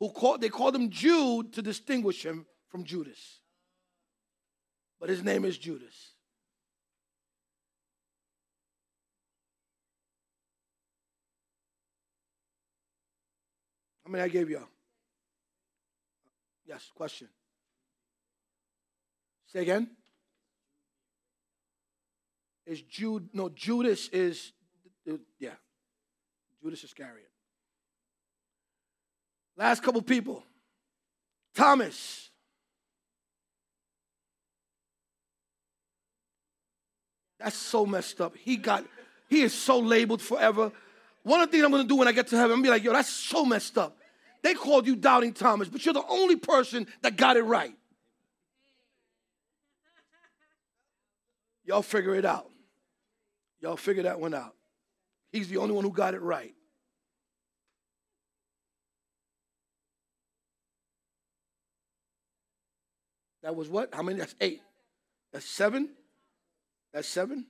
who called, they called him Jude to distinguish him from Judas. But his name is Judas. How many I gave y'all? Yes, question. Say again. Is Jude, no, Judas is, yeah, Judas Iscariot. Last couple people. Thomas. That's so messed up. He got, he is so labeled forever. One of the things I'm gonna do when I get to heaven, I'm gonna be like, yo, that's so messed up. They called you Doubting Thomas, but you're the only person that got it right. Y'all figure it out. Y'all figure that one out. He's the only one who got it right. That was what? How many? That's eight. That's seven. That's seven.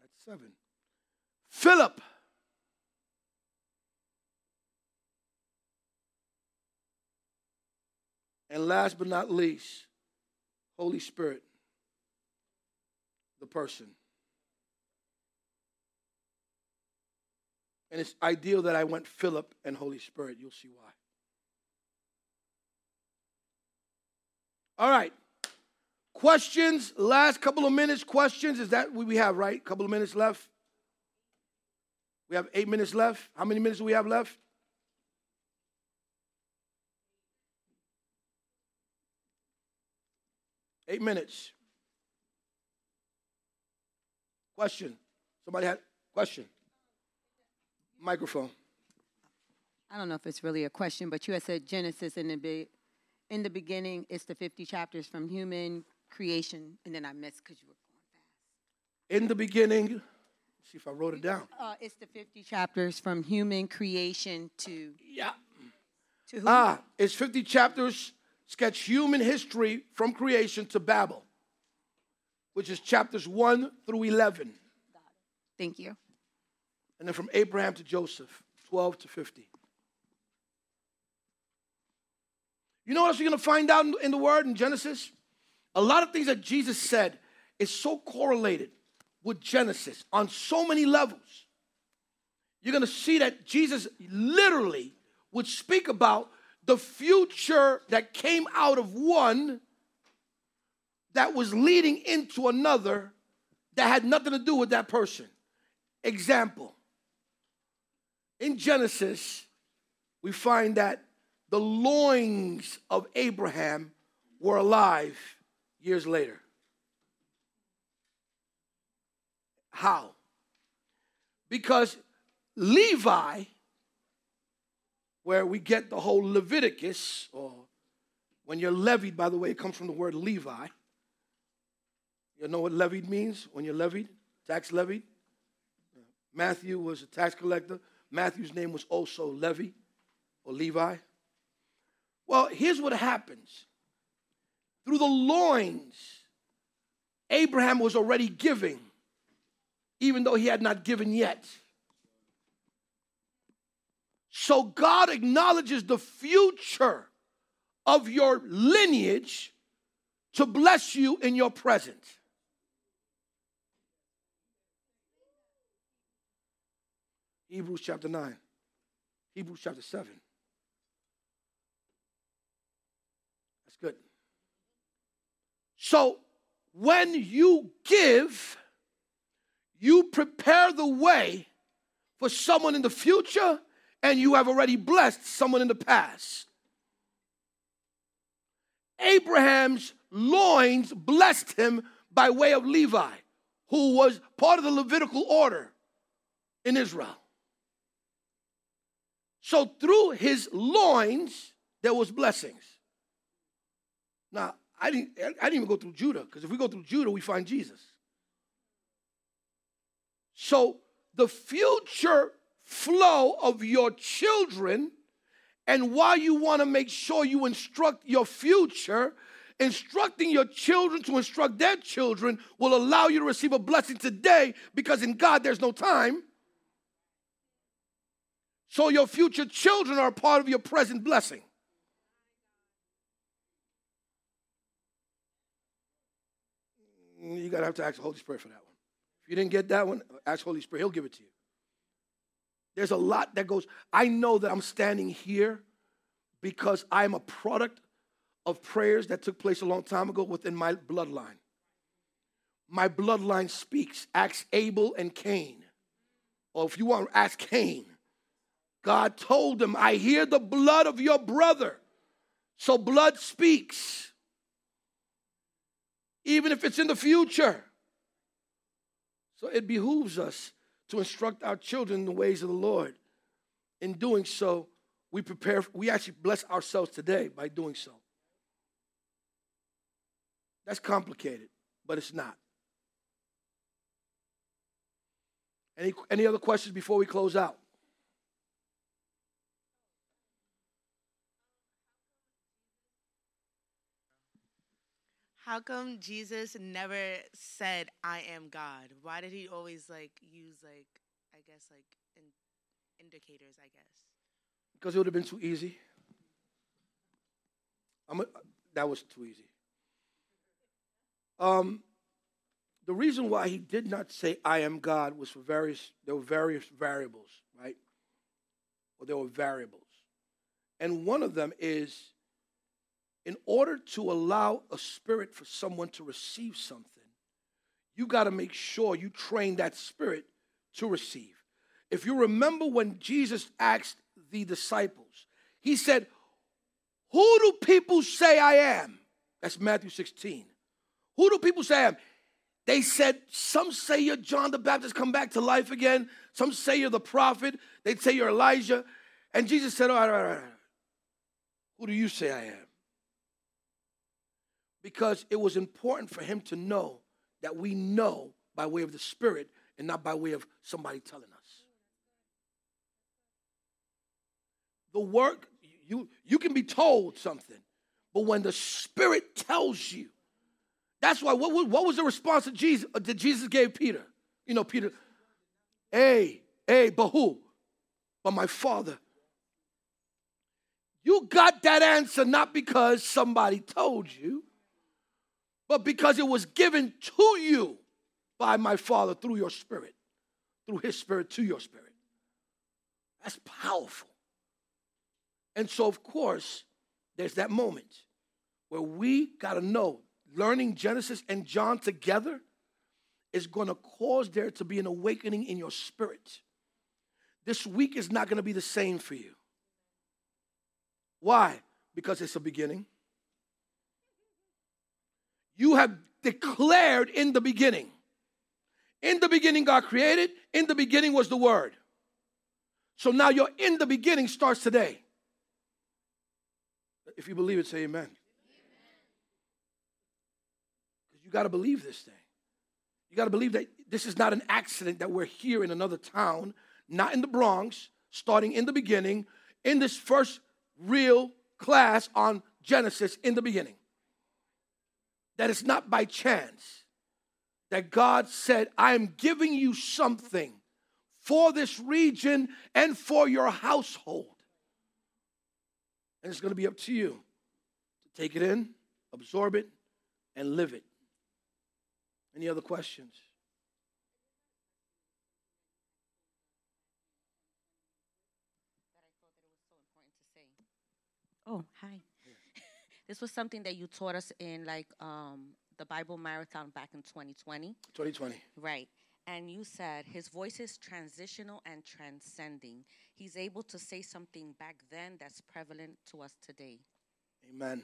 That's seven. Philip. And last but not least, Holy Spirit, the person. And it's ideal that I went Philip and Holy Spirit. You'll see why. All right. Questions, last couple of minutes. Questions, is that what we have, right? Couple of minutes left. We have eight minutes left. How many minutes do we have left? Eight minutes. Question. Somebody had question. Microphone. I don't know if it's really a question, but you had said Genesis in the be- in the beginning. It's the fifty chapters from human creation, and then I missed because you were going fast. In the beginning, see if I wrote it down. Uh, it's the fifty chapters from human creation to Yeah. to who? Ah, it's 50 chapters, sketch human history from creation to Babel, which is chapters 1 through 11. Thank you. And then from Abraham to Joseph, 12 to 50. You know what else you're going to find out in, in the Word in Genesis? A lot of things that Jesus said is so correlated with Genesis on so many levels. You're going to see that Jesus literally would speak about the future that came out of one that was leading into another that had nothing to do with that person. Example in Genesis, we find that the loins of Abraham were alive years later. How? Because Levi, where we get the whole Leviticus, or when you're levied, by the way, it comes from the word Levi. You know what levied means? When you're levied, tax levied? Matthew was a tax collector. Matthew's name was also Levi or Levi. Well, here's what happens through the loins, Abraham was already giving, even though he had not given yet. So God acknowledges the future of your lineage to bless you in your present. Hebrews chapter 9, Hebrews chapter 7. That's good. So when you give, you prepare the way for someone in the future, and you have already blessed someone in the past. Abraham's loins blessed him by way of Levi, who was part of the Levitical order in Israel. So through his loins, there was blessings. Now, I didn't, I didn't even go through Judah, because if we go through Judah, we find Jesus. So the future flow of your children, and why you want to make sure you instruct your future, instructing your children to instruct their children will allow you to receive a blessing today because in God there's no time. So your future children are part of your present blessing. You gotta have to ask the Holy Spirit for that one. If you didn't get that one, ask Holy Spirit, He'll give it to you. There's a lot that goes. I know that I'm standing here because I'm a product of prayers that took place a long time ago within my bloodline. My bloodline speaks. Ask Abel and Cain. Or if you want, to ask Cain. God told him, I hear the blood of your brother. So blood speaks, even if it's in the future. So it behooves us to instruct our children in the ways of the Lord. In doing so, we prepare, we actually bless ourselves today by doing so. That's complicated, but it's not. Any, any other questions before we close out? How come Jesus never said, I am God? Why did he always like use like I guess like in, indicators, I guess? Because it would have been too easy. I'm a, that was too easy. Um, the reason why he did not say I am God was for various there were various variables, right? Or there were variables. And one of them is in order to allow a spirit for someone to receive something, you got to make sure you train that spirit to receive. If you remember when Jesus asked the disciples, he said, Who do people say I am? That's Matthew 16. Who do people say I am? They said, Some say you're John the Baptist come back to life again. Some say you're the prophet. They'd say you're Elijah. And Jesus said, All right, all right, all right. Who do you say I am? Because it was important for him to know that we know by way of the Spirit and not by way of somebody telling us. The work, you, you can be told something, but when the Spirit tells you, that's why, what, what was the response that Jesus, uh, that Jesus gave Peter? You know, Peter, hey, Hey, but who? But my father. You got that answer not because somebody told you, but because it was given to you by my father through your spirit, through his spirit to your spirit. That's powerful. And so, of course, there's that moment where we got to know learning Genesis and John together is going to cause there to be an awakening in your spirit. This week is not going to be the same for you. Why? Because it's a beginning. You have declared in the beginning. In the beginning, God created. In the beginning was the Word. So now your in the beginning starts today. If you believe it, say amen. Because you got to believe this thing. You got to believe that this is not an accident that we're here in another town, not in the Bronx, starting in the beginning, in this first real class on Genesis in the beginning. That it's not by chance that God said, I am giving you something for this region and for your household. And it's going to be up to you to take it in, absorb it, and live it. Any other questions? Oh, hi. This was something that you taught us in like um, the Bible Marathon back in 2020. 2020. Right. And you said his voice is transitional and transcending. He's able to say something back then that's prevalent to us today. Amen.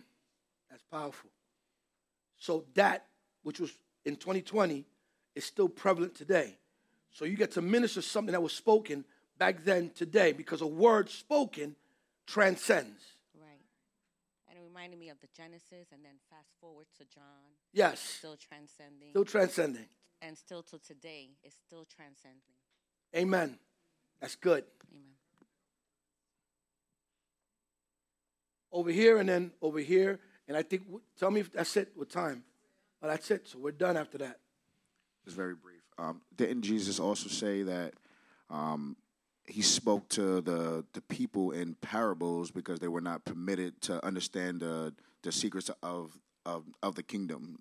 That's powerful. So that which was in 2020 is still prevalent today. So you get to minister something that was spoken back then today because a word spoken transcends. Right. Reminded me of the Genesis and then fast forward to John. Yes. Still transcending. Still transcending. And still to today, it's still transcending. Amen. That's good. Amen. Over here and then over here. And I think, tell me if that's it with time. But that's it. So we're done after that. It's very brief. Um, didn't Jesus also say that um, he spoke to the the people in parables because they were not permitted to understand the the secrets of of of the kingdom?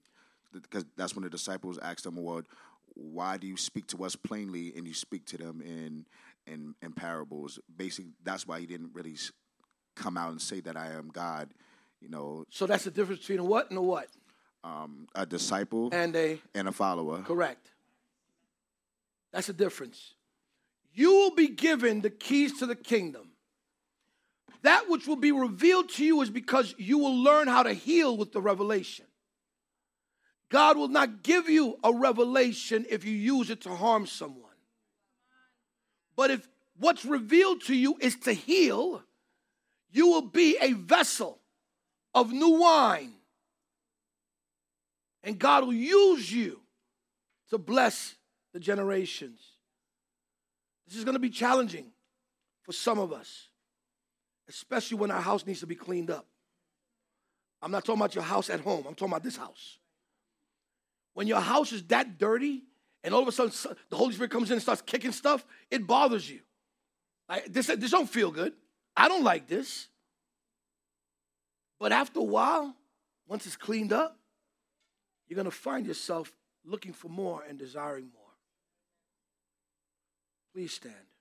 Because that's when the disciples asked him, "Well, why do you speak to us plainly and you speak to them in in in parables?" Basically, that's why he didn't really come out and say that I am God. You know. So that's the difference between a what and a what. Um, a disciple and a and a follower. Correct. That's the difference. You will be given the keys to the kingdom. That which will be revealed to you is because you will learn how to heal with the revelation. God will not give you a revelation if you use it to harm someone. But if what's revealed to you is to heal, you will be a vessel of new wine. And God will use you to bless the generations. This is going to be challenging for some of us, especially when our house needs to be cleaned up. I'm not talking about your house at home, I'm talking about this house. When your house is that dirty and all of a sudden the Holy Spirit comes in and starts kicking stuff, it bothers you. Like, this, this don't feel good. I don't like this. But after a while, once it's cleaned up, you're going to find yourself looking for more and desiring more. Please stand.